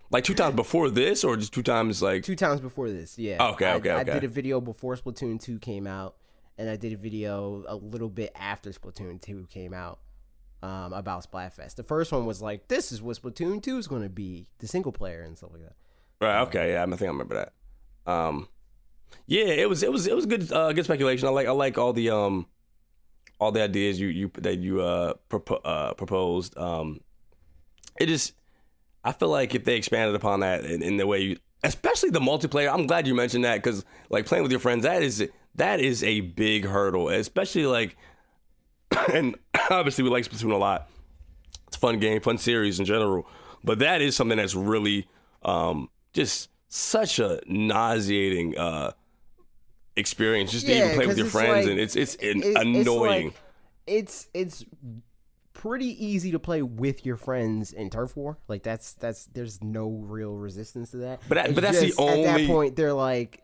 Like two times before this, or just two times like Two times before this, yeah. Okay, I, okay, I okay. did a video before Splatoon 2 came out, and I did a video a little bit after Splatoon 2 came out um, about Splatfest. The first one was like, this is what Splatoon 2 is going to be, the single player and stuff like that. Right. Okay. Yeah. I think I remember that. Um, yeah. It was. It was. It was good. Uh, good speculation. I like. I like all the um, all the ideas you you that you uh, propo- uh proposed. Um, it just. I feel like if they expanded upon that in, in the way you, especially the multiplayer. I'm glad you mentioned that because like playing with your friends, that is that is a big hurdle. Especially like, and obviously we like Splatoon a lot. It's a fun game, fun series in general. But that is something that's really um, just such a nauseating uh, experience just to even play with your friends, like- and it's it's it's annoying. like- It's it's pretty easy to play with your friends in turf war. Like that's that's there's no real resistance to that. But that- but that's the just, at that point they're like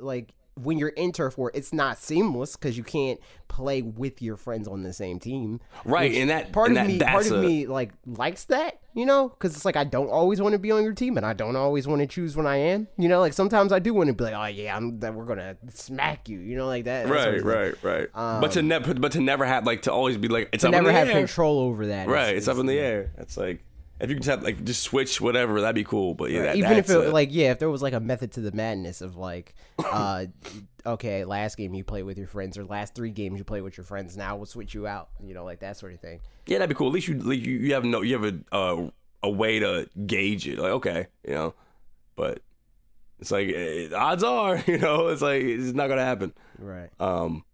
like when you're in turf war, it's not seamless because you can't play with your friends on the same team. Right, and that- part and of that- me part of a- me like likes that, you know, because it's like I don't always want to be on your team, and I don't always want to choose when I am. You know, like sometimes I do want to be like, oh yeah, I'm that we're gonna smack you, you know, like that. right, right, right. but to um, never, but to never have like to always be like it's To up in never the have air. control over that. Right, it's is- up in the air. That's like if you can have like just switch whatever, that'd be cool. But yeah, that, even if it uh, like yeah, if there was like a method to the madness of like, uh, okay, last game you play with your friends or last three games you play with your friends, now we'll switch you out, you know, like that sort of thing. yeah, that'd be cool. At least you least you, you have no you have a uh, a way to gauge it. Like okay, you know, but it's like eh, odds are, you know, it's like it's not gonna happen. Right. Um,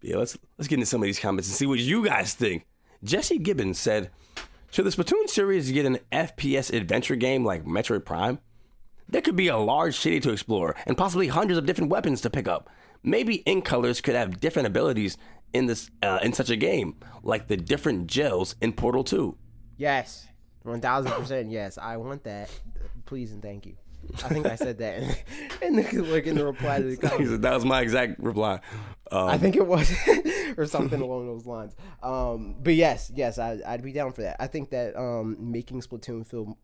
yeah, let's let's get into some of these comments and see what you guys think. Jesse Gibbons said, "Should the Splatoon series get an FPS adventure game like Metroid Prime? There could be a large city to explore and possibly hundreds of different weapons to pick up. Maybe Ink Colors could have different abilities in this uh, in such a game, like the different gels in Portal 2. Yes. One thousand percent. Yes, I want that. Please and thank you. I think I said that in the, like in the reply to the He comment. said, that was my exact reply. Um, I think it was, or something along those lines. Um, but yes, yes, I, I'd be down for that. I think that um, making Splatoon feel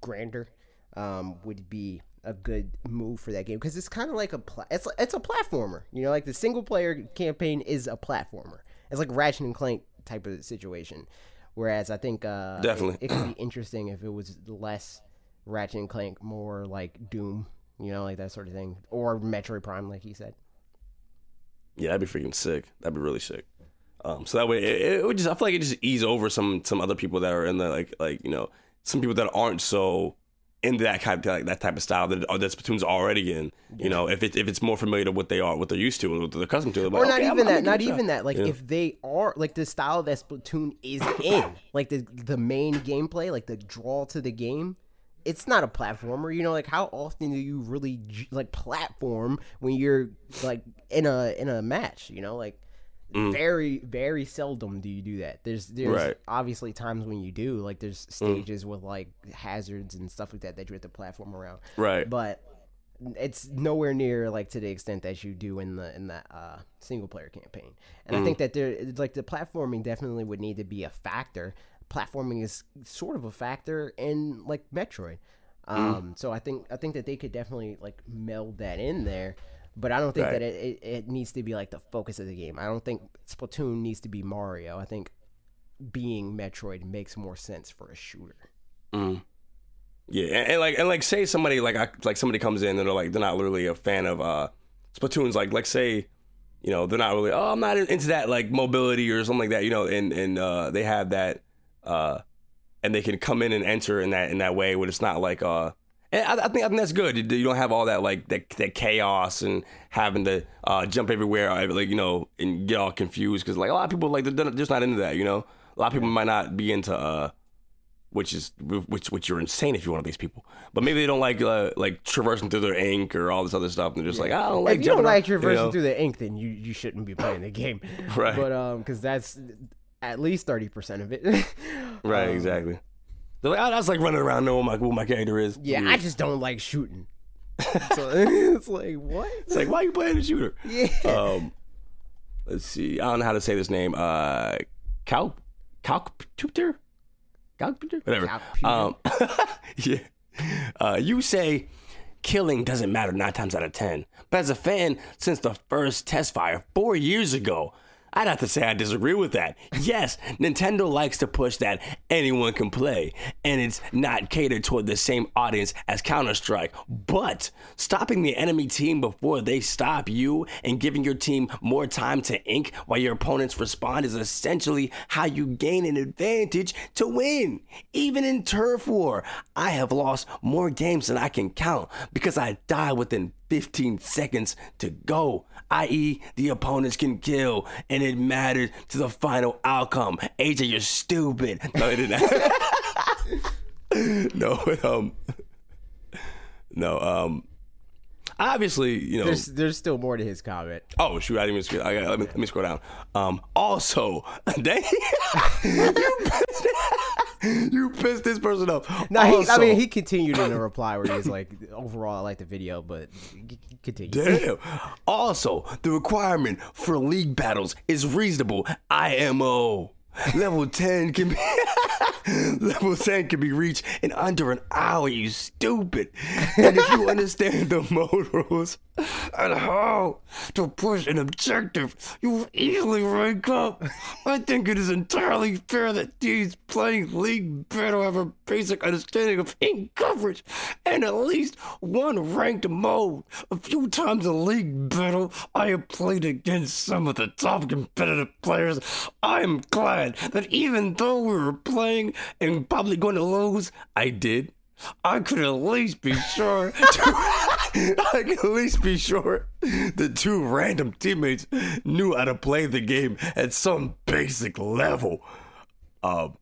grander um, would be a good move for that game because it's kind of like a pla- it's it's a platformer. You know, like the single player campaign is a platformer. It's like Ratchet and Clank type of situation. Whereas I think uh, Definitely. it, it could be interesting if it was less Ratchet and Clank, more like Doom. You know, like that sort of thing, or Metroid Prime, like he said. Yeah, that'd be freaking sick. That'd be really sick. Um, so that way, it, it would just I feel like it just ease over some some other people that are in the like like you know some people that aren't so into that kind of like that type of style that that Splatoon's already in. You know, if it's if it's more familiar to what they are, what they're used to, and what they're accustomed to, they're or like, not okay, even I'm that gonna not give it a even that like Yeah. if they are like the style that splatoon is in like the the main gameplay like the draw to the game it's not a platformer you know like how often do you really like platform when you're like in a in a match you know like very very seldom do you do that there's there's Mm. Right. Mm. obviously times when you do like there's stages with like hazards and stuff like that that you have to platform around right. but it's nowhere near like to the extent that you do in the in that uh, single player campaign. And I think that there it's like the platforming definitely would need to be a factor. Platforming is sort of a factor in like Metroid. Um, so I think I think that they could definitely like meld that in there. But I don't think Right. that it, it, it needs to be like the focus of the game. I don't think Splatoon needs to be Mario. I think being Metroid makes more sense for a shooter. Mm. Yeah, and, and like and like say somebody like I, like somebody comes in and they're like they're not literally a fan of uh Splatoon's like like say you know they're not really oh I'm not into that like mobility or something like that you know and and uh they have that uh and they can come in and enter in that in that way where it's not like uh and I, I think I think that's good. You don't have all that like that, that chaos and having to uh, jump everywhere, uh, like you know, and get all confused because like a lot of people like they're, they're just not into that. You know, a lot of people might not be into uh, which is which which you're insane if you're one of these people. But maybe they don't like uh, like traversing through their ink or all this other stuff. And they're just like, I don't like. if you don't like traversing you know? through the ink, then you, you shouldn't be playing the game. Right. But um, because that's at least thirty percent of it. Right, Um, exactly. They're like, oh, that's like running around knowing my, who my character is. Yeah, I just don't like shooting. so it's like what? It's like, why are you playing a shooter? Yeah. Um, let's see. I don't know how to say this name. Uh, Cal, Calcputer, Calcputer, whatever. Um, yeah. Uh, you say killing doesn't matter nine times out of ten, but as a fan since the first test fire four years ago. I'd have to say I disagree with that. Yes, Nintendo likes to push that anyone can play, and it's not catered toward the same audience as Counter Strike. But stopping the enemy team before they stop you and giving your team more time to ink while your opponents respond is essentially how you gain an advantage to win. Even in Turf War, I have lost more games than I can count because I die within 15 seconds to go, i.e., the opponents can kill, and it matters to the final outcome. AJ, you're stupid. No, it didn't. no, um, no, um, obviously, you know. There's there's still more to his comment. Oh shoot! I didn't even scroll. I got, let me let me scroll down. Um. Also, dang, you pissed, you pissed this person up. No, he, I mean he continued in the reply where he's like, overall I like the video, but continue. Damn. Also, the requirement for league battles is reasonable. IMO. Level 10 can be Level 10 can be reached in under an hour, you stupid. And if you understand the mode rules and how to push an objective, you will easily rank up. I think it is entirely fair that these playing League Battle have a basic understanding of ink coverage and at least one ranked mode. A few times in League Battle, I have played against some of the top competitive players. I am glad that even though we were playing and probably going to lose, I did. I could at least be sure. To, I could at least be sure the two random teammates knew how to play the game at some basic level. Um,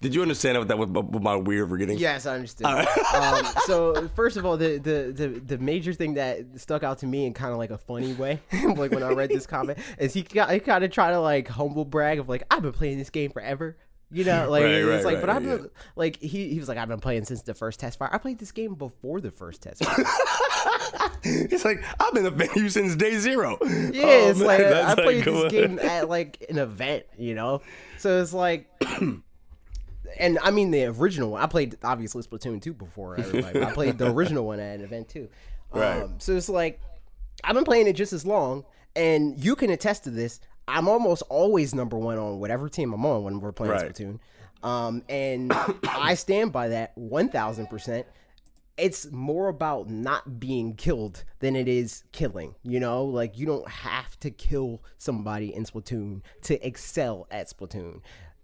did you understand that with, with my weird forgetting? Yes, I understand. um, so first of all, the, the the the major thing that stuck out to me in kind of like a funny way, like when I read this comment, is he got he kind of try to like humble brag of like I've been playing this game forever. You know, like Right, it's right, like, right, but I've been yeah. like he he was like I've been playing since the first test fire. I played this game before the first test fire. It's like I've been a fan of you since day zero. Yeah, Oh, it's man, like I played come this game at like an event, you know. So it's like, and I mean the original one. I played obviously Splatoon two before everybody. I played the original one at an event too. Right. Um, so it's like I've been playing it just as long, and you can attest to this. I'm almost always number one on whatever team I'm on when we're playing Right. Splatoon. Um, and I stand by that one thousand percent it's more about not being killed than it is killing. You know, like you don't have to kill somebody in Splatoon to excel at Splatoon.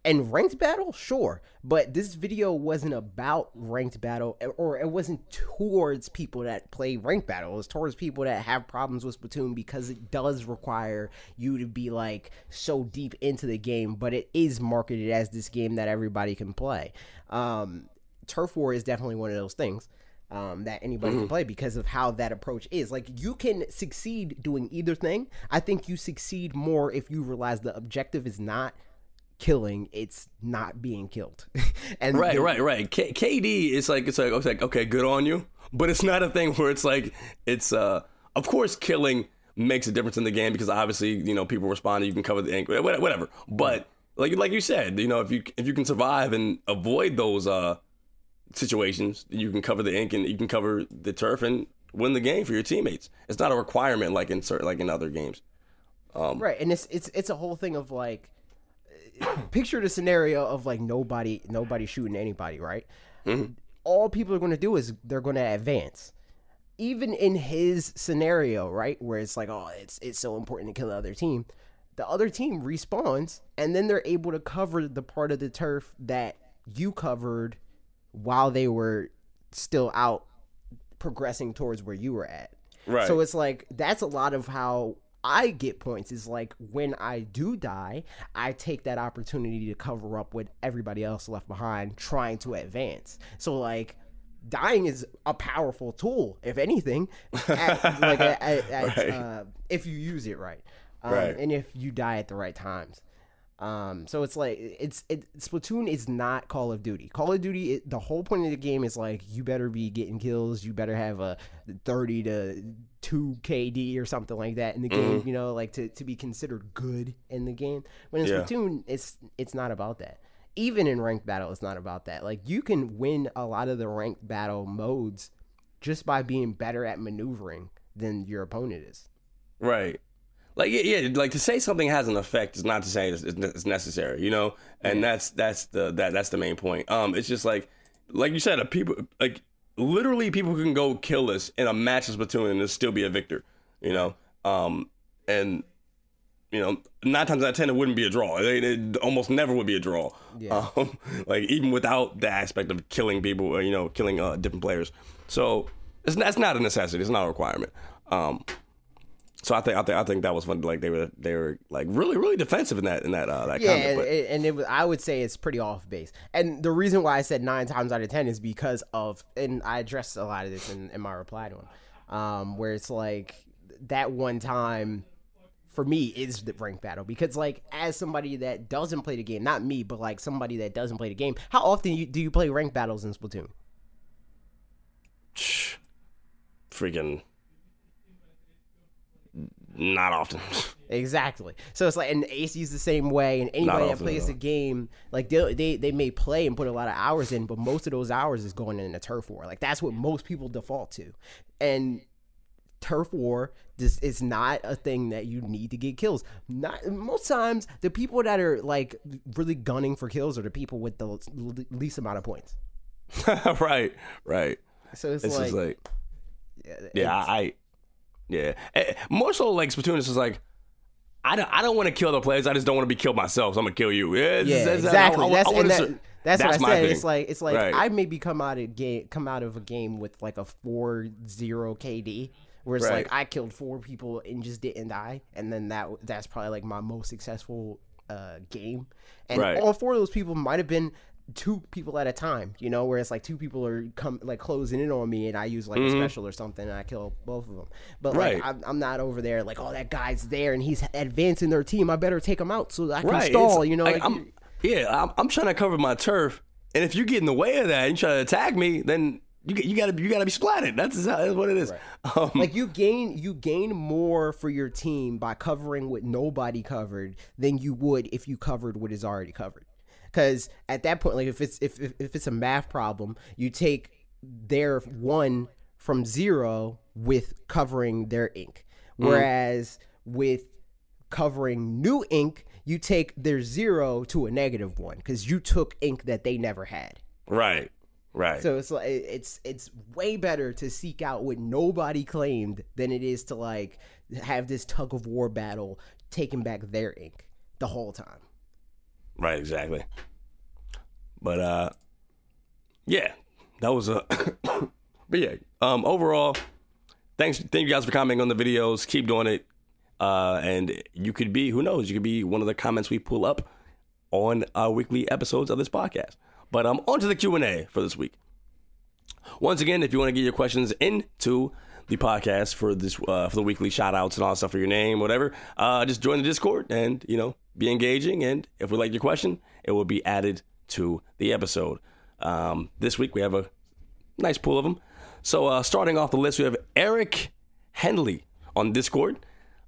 And ranked battle, sure, but this video wasn't about ranked battle, or it wasn't towards people that play ranked battle. It was towards people that have problems with Splatoon because it does require you to be like so deep into the game, but it is marketed as this game that everybody can play. Um, Turf War is definitely one of those things um, that anybody can play because of how that approach is. Like you can succeed doing either thing. I think you succeed more if you realize the objective is not killing; it's not being killed. and Right, right, right. K- KD is like it's like it's like okay, good on you, but it's not a thing where it's like it's uh of course killing makes a difference in the game because obviously you know people respond, you can cover the ink, whatever. But like like you said, you know if you if you can survive and avoid those uh situations, you can cover the ink and you can cover the turf and win the game for your teammates. It's not a requirement like in certain like in other games. right and it's it's it's a whole thing of like picture the scenario of like nobody nobody shooting anybody right? Mm-hmm. All people are going to do is they're going to advance. Even in his scenario right where it's like oh it's it's so important to kill the other team the other team respawns and then they're able to cover the part of the turf that you covered while they were still out progressing towards where you were at. Right. so it's like that's a lot of how I get points is like when I do die, I take that opportunity to cover up what everybody else left behind trying to advance. So like dying is a powerful tool, if anything, at, like at, at, Right. uh, if you use it right, um, Right. and if you die at the right times. Um, so it's like it's it Splatoon is not Call of Duty. Call of Duty, it, the whole point of the game is like you better be getting kills, you better have a thirty to two KD or something like that in the game. You know, like to, to be considered good in the game. When in Yeah. Splatoon, it's it's not about that. Even in ranked battle, it's not about that. Like you can win a lot of the ranked battle modes just by being better at maneuvering than your opponent is. Right. Like yeah, yeah, like to say something has an effect is not to say it's, it's necessary, you know, and that's that's the that that's the main point. Um, it's just like like you said, a people like literally people can go kill us in a match of Splatoon and still be a victor, you know. Um, and you know, nine times out of ten it wouldn't be a draw. It, it almost never would be a draw. Yeah. Um, like even without the aspect of killing people, or, you know, killing uh, different players. So it's that's not a necessity. It's not a requirement. Um, so I think I think I think that was fun. Like they were they were like really really defensive in that in that uh, that Yeah, comment. and, and it was, I would say it's pretty off base. And the reason why I said nine times out of ten is because of, and I addressed a lot of this in, in my reply to him, um, where it's like that one time for me is the rank battle because like as somebody that doesn't play the game, not me, but like somebody that doesn't play the game, how often you, do you play rank battles in Splatoon? freaking not often. Exactly. So it's like, and AC's the same way, and anybody that plays the game, like they, they they may play and put a lot of hours in, but most of those hours is going in a turf war. Like that's what most people default to, and turf war this is not a thing that you need to get kills. Not most times the people that are like really gunning for kills are the people with the least amount of points. right, right. So it's, It's like, like yeah, I, I yeah. More so like Splatoon is just like. I don't, I don't want to kill the players. I just don't want to be killed myself. So I'm gonna kill you. Yeah, Yeah, it's- exactly. I- I- that's I that, that's, that's what I said. thing. It's like it's like Right. I maybe come out of game come out of a game with like a 4-0 KD where it's like I killed four people and just didn't die, and then that that's probably like my most successful uh, game. And Right. all four of those people might have been two people at a time, you know, where it's like two people are come like closing in on me, and I use like a special or something, and I kill both of them. But like Mm-hmm. I'm, I'm not over there like, oh, that guy's there and he's advancing their team. I better take him out so I can right. stall. it's- You know, like, like, I'm, yeah, I'm, I'm trying to cover my turf, and if you get in the way of that and you try to attack me, then you you gotta you gotta be splatted. That's, how, that's what it is. Um, like you gain you gain more for your team by covering what nobody covered than you would if you covered what is already covered because at that point like if it's if, if, if it's a math problem you take their one from zero with covering their ink mm. whereas with covering new ink you take their zero to a negative one because you took ink that they never had right, right. so it's like it's it's way better to seek out what nobody claimed than it is to like have this tug of war battle taking back their ink the whole time. Right, exactly. But uh yeah, that was a but yeah, um overall, thanks thank you guys for commenting on the videos. Keep doing it. Uh and you could be, who knows, you could be one of the comments we pull up on our weekly episodes of this podcast. But um on to the Q&A for this week. Once again, if you want to get your questions into the podcast for this uh, for the weekly shout outs and all that stuff for your name, whatever, uh, just join the Discord and you know be engaging. And if we like your question, it will be added to the episode. Um, this week we have a nice pool of them. So uh, starting off the list, we have Eric Henley on Discord.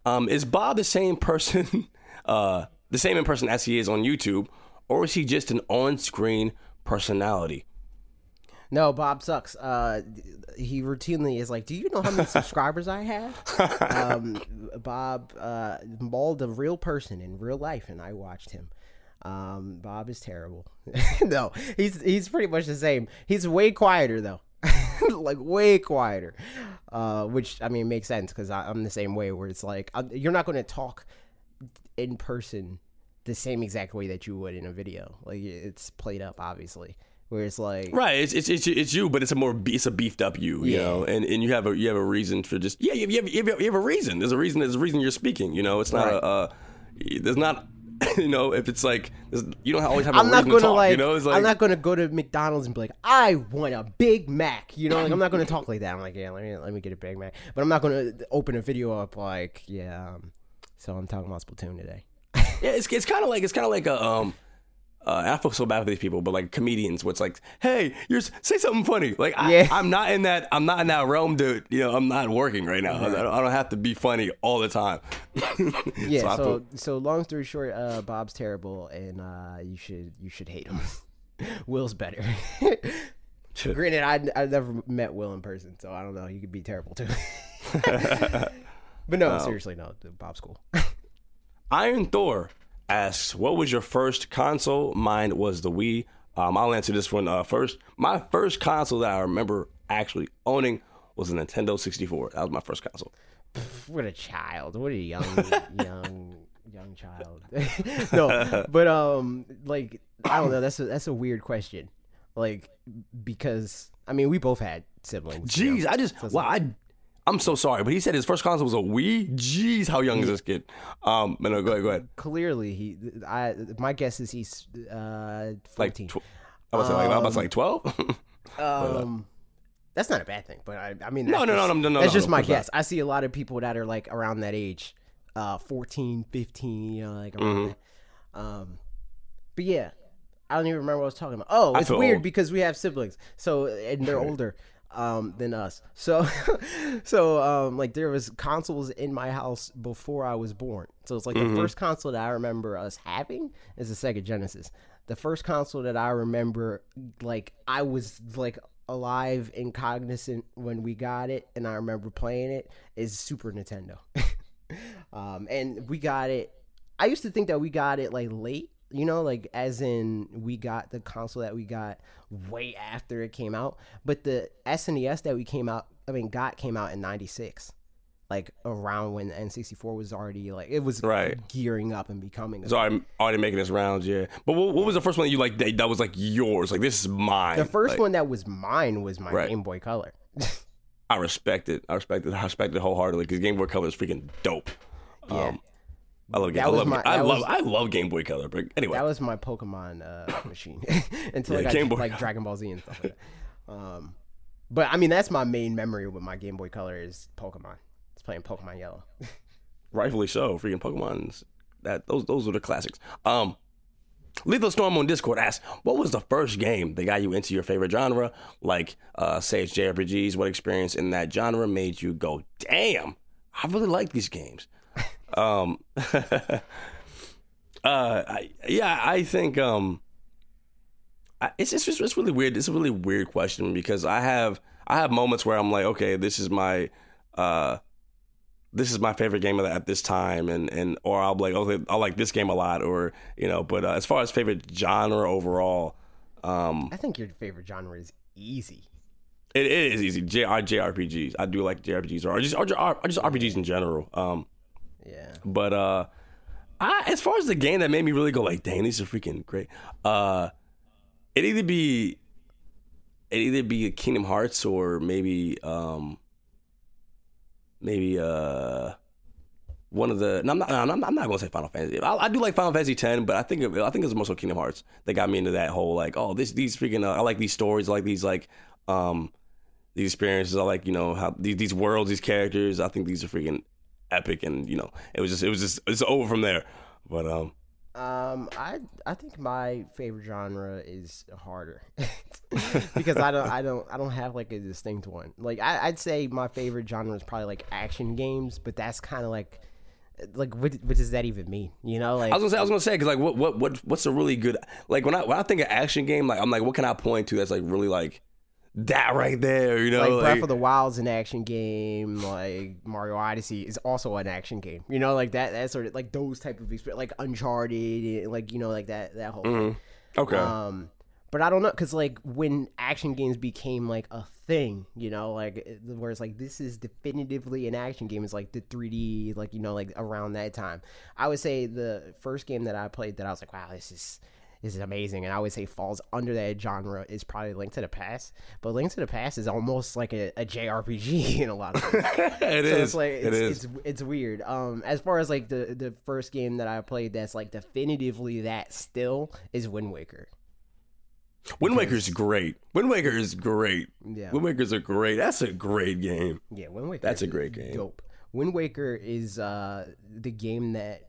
Um, is Bob the same person, uh, the same in person as he is on YouTube, or is he just an on-screen personality? No, Bob sucks. Uh, he routinely is like, "Do you know how many subscribers I have?" Um, Bob uh, mauled a real person in real life, and I watched him. Um, Bob is terrible. no, he's he's pretty much the same. He's way quieter though, like way quieter. Uh, which I mean makes sense because I'm the same way. Where it's like i you're not going to talk in person the same exact way that you would in a video. Like it's played up, obviously. Where it's like Right, it's it's it's, it's you, but it's a more it's a beefed up you, you Yeah. know, and, and you have a you have a reason for just yeah you have, you have, you have, a reason. There's a reason. There's a reason you're speaking. You know, it's not a uh, there's not you know if it's like you don't always have a I'm not gonna to talk. like, you know, it's like I'm not gonna go to McDonald's and be like, I want a Big Mac. You know, like I'm not gonna talk like that. I'm like, yeah, let me let me get a Big Mac. But I'm not gonna open a video up like, yeah. Um, so I'm talking about Splatoon today. Yeah, it's it's kind of like it's kind of like a um. Uh, I feel so bad for these people, but like comedians, what's like, "Hey, you're say something funny." Like, I, Yeah. I'm not in that. I'm not in that realm, dude. You know, I'm not working right now. I, don't, I don't have to be funny all the time. Yeah. I So feel- so, long story short, uh, Bob's terrible, and uh, you should you should hate him. Will's better. Granted, I I never met Will in person, so I don't know. He could be terrible too. but no, seriously, no. Bob's cool. Iron Thor asks, "What was your first console? Mine was the Wii." Um, I'll answer this one uh, first. My first console that I remember actually owning was a Nintendo 64. That was my first console. what a child what a young young young child no but um like i don't know that's a that's a weird question like because i mean we both had siblings you know? Jeez, I just well, I I'm so sorry, but he said his first console was a Wii. Jeez, how young is this kid? Um, but no, go ahead, go ahead. clearly he i my guess is he's uh 14 Like, tw- I was like, I was like 12. um that's not a bad thing but i, I mean No, no, no, no, no, no, that's no, just of my course not. guess i see a lot of people that are like around that age uh 14 15 you know like around Mm-hmm. that um but yeah i don't even remember what i was talking about oh it's weird old. because we have siblings so and they're older um than us. So so um like there was consoles in my house before i was born. So it's like Mm-hmm. the first console that i remember us having is the sega genesis. The first console that i remember like i was like alive and cognizant when we got it and i remember playing it is super nintendo. Um and we got it i used to think that we got it like late you know like as in we got the console that we got way after it came out but the snes that we came out i mean got came out in 96 like around when the n64 was already like it was Right. gearing up and becoming a so I'm already making this rounds, yeah. But what, what was the first one that you like that, that was like yours? Like this is mine. the first Like, one that was mine was my Right. game boy color I respect it. I respect it. I respect it wholeheartedly because Game Boy Color is freaking dope. Yeah. Um, I love Game. I love. my- I love. was- I love Game Boy Color. But anyway, that was my pokemon uh machine until Yeah, i got Boy like dragon ball z and stuff like that um but i mean that's my main memory with my game boy color is pokemon it's playing pokemon yellow rightfully so. Freaking Pokemon's that those those are the classics. Um, Lethal Storm on Discord asks, "What was the first game that got you into your favorite genre? Like, uh, say it's JRPGs. What experience in that genre made you go, damn, I really like these games?" Um, uh, I, yeah, I think um, I, it's it's just it's really weird. It's a really weird question because I have I have moments where I'm like, okay, this is my uh this is my favorite game of the, at this time, and and or I'll be like, okay, I like this game a lot, or you know. But uh, as far as favorite genre overall, um, i think your favorite genre is easy it, is easy. J, R- JRPGs, I do like JRPGs, or just or just, or just RPGs in general. Um, yeah but uh, I, as far as the game that made me really go like, dang, these are freaking great. Uh, it either be it either be Kingdom Hearts or maybe um maybe uh one of the no, I'm not no, I'm not, I'm not gonna say Final Fantasy. I, I do like Final Fantasy X, but I think it- I think it's so Kingdom Hearts that got me into that whole like oh this these freaking uh, I like these stories I like these like um these experiences I like you know how these these worlds these characters I think these are freaking epic and you know it was just it was just it's over from there. But um Um, I I think my favorite genre is harder because I don't I don't I don't have like a distinct one. Like I, I'd say my favorite genre is probably like action games, but that's kind of like like what what does that even mean? You know, like I was gonna say I was gonna say because like what what what what's a really good like when I when I think of action game like I'm like what can I point to that's like really like that right there you know like like, Breath of the Wild's an action game. Like Mario Odyssey is also an action game. You know, like that that sort of like those type of experience, like Uncharted, eh, like you know, like that that whole. thing. Mm-hmm. okay Um, but I don't know, cause like when action games became like a thing, you know, like eh, where it's like this is definitively an action game. Is like the 3D, like you know, like around that time. I would say the first game that I played that I was like, wow, this is is amazing, and I would say falls under that genre is probably Link to the Past. But Link to the Past is almost like a, a JRPG in a lot of ways. it so is it's like it it's, is it's it's weird. Um, as far as like the the first game that I played that's like definitively that still is Wind Waker. Wind Waker's great Wind Waker is great Yeah, Wind Waker's a great that's a great game yeah, Wind Waker. That's a great game. Dope. Wind Waker is uh the game that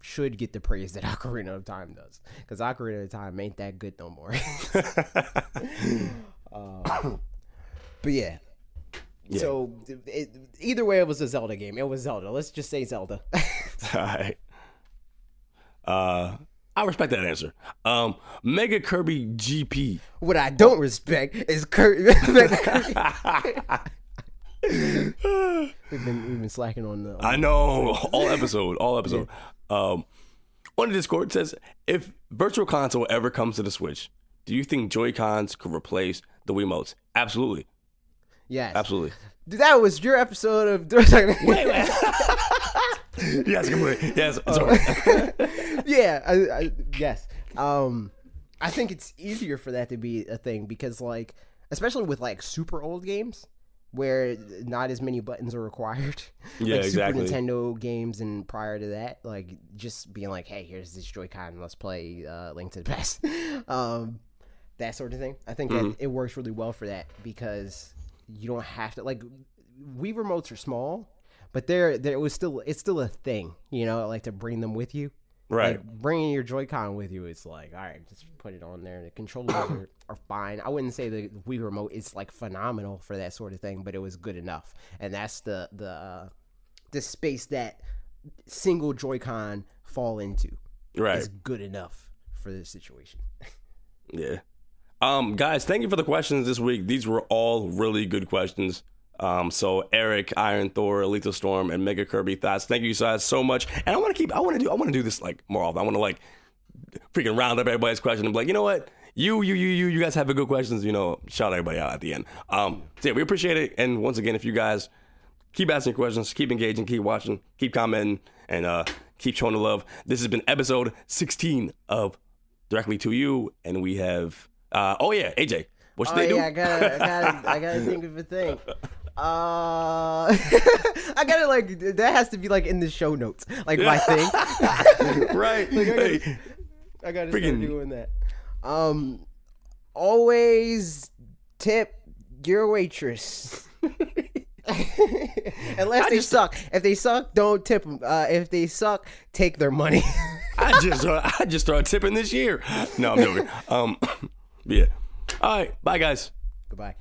should get the praise that Ocarina of Time does, because Ocarina of Time ain't that good no more. uh, but yeah. Yeah. So it, either way, it was a Zelda game. It was Zelda. Let's just say Zelda. All right. Uh, I respect that answer. Um, Mega Kirby GP. what I don't respect is Kurt. we've been we've been slacking on the. I know all episode, all episode. Um, on the Discord says if Virtual Console ever comes to the Switch, do you think Joy Cons could replace the Wiimotes? Absolutely, yes, absolutely. Dude, that was your episode of. yes, completely. Yes, all right. yeah, I, I, yes. Um, I think it's easier for that to be a thing because, like, especially with like super old games where not as many buttons are required. Yeah, like exactly. Super Nintendo games and prior to that, like just being like, "Hey, here's this Joy-Con, let's play uh, Link to the Past," um, that sort of thing. I think Mm-hmm. that it works really well for that because you don't have to like. Wii remotes are small, but they're there. It was still it's still a thing, you know, like to bring them with you. Right. Like bringing your Joy-Con with you, it's like, all right, just put it on there. The controllers are, are fine. I wouldn't say the Wii remote is like phenomenal for that sort of thing, but it was good enough. And that's the the uh, the space that single Joy-Con fall into right. is good enough for this situation. Yeah. Um, guys, thank you for the questions this week. These were all really good questions. Um, so Eric, Iron Thor, Lethal Storm, and Mega Kirby thoughts. Thank you guys so much. And I want to keep. I want to do. I want to do this like more often. I want to like freaking round up everybody's question and be like, you know what? You, you, you, you, you guys have a good questions. You know, shout everybody out at the end. Um, so yeah, we appreciate it. And once again, if you guys keep asking questions, keep engaging, keep watching, keep commenting, and uh, keep showing the love. This has been episode 16 of Directly to You, and we have. Uh, oh yeah, AJ, what should Oh they do? yeah, I gotta, I gotta, I gotta think of a thing. Uh, I gotta like that has to be like in the show notes, like my thing. right. Like, I gotta- Hey, I gotta start doing that. Um, always tip your waitress. Unless they suck. If they suck, don't tip them. Uh, if they suck, take their money. I just I just started tipping this year. No, I'm joking. Um, yeah. All right, bye guys. Goodbye.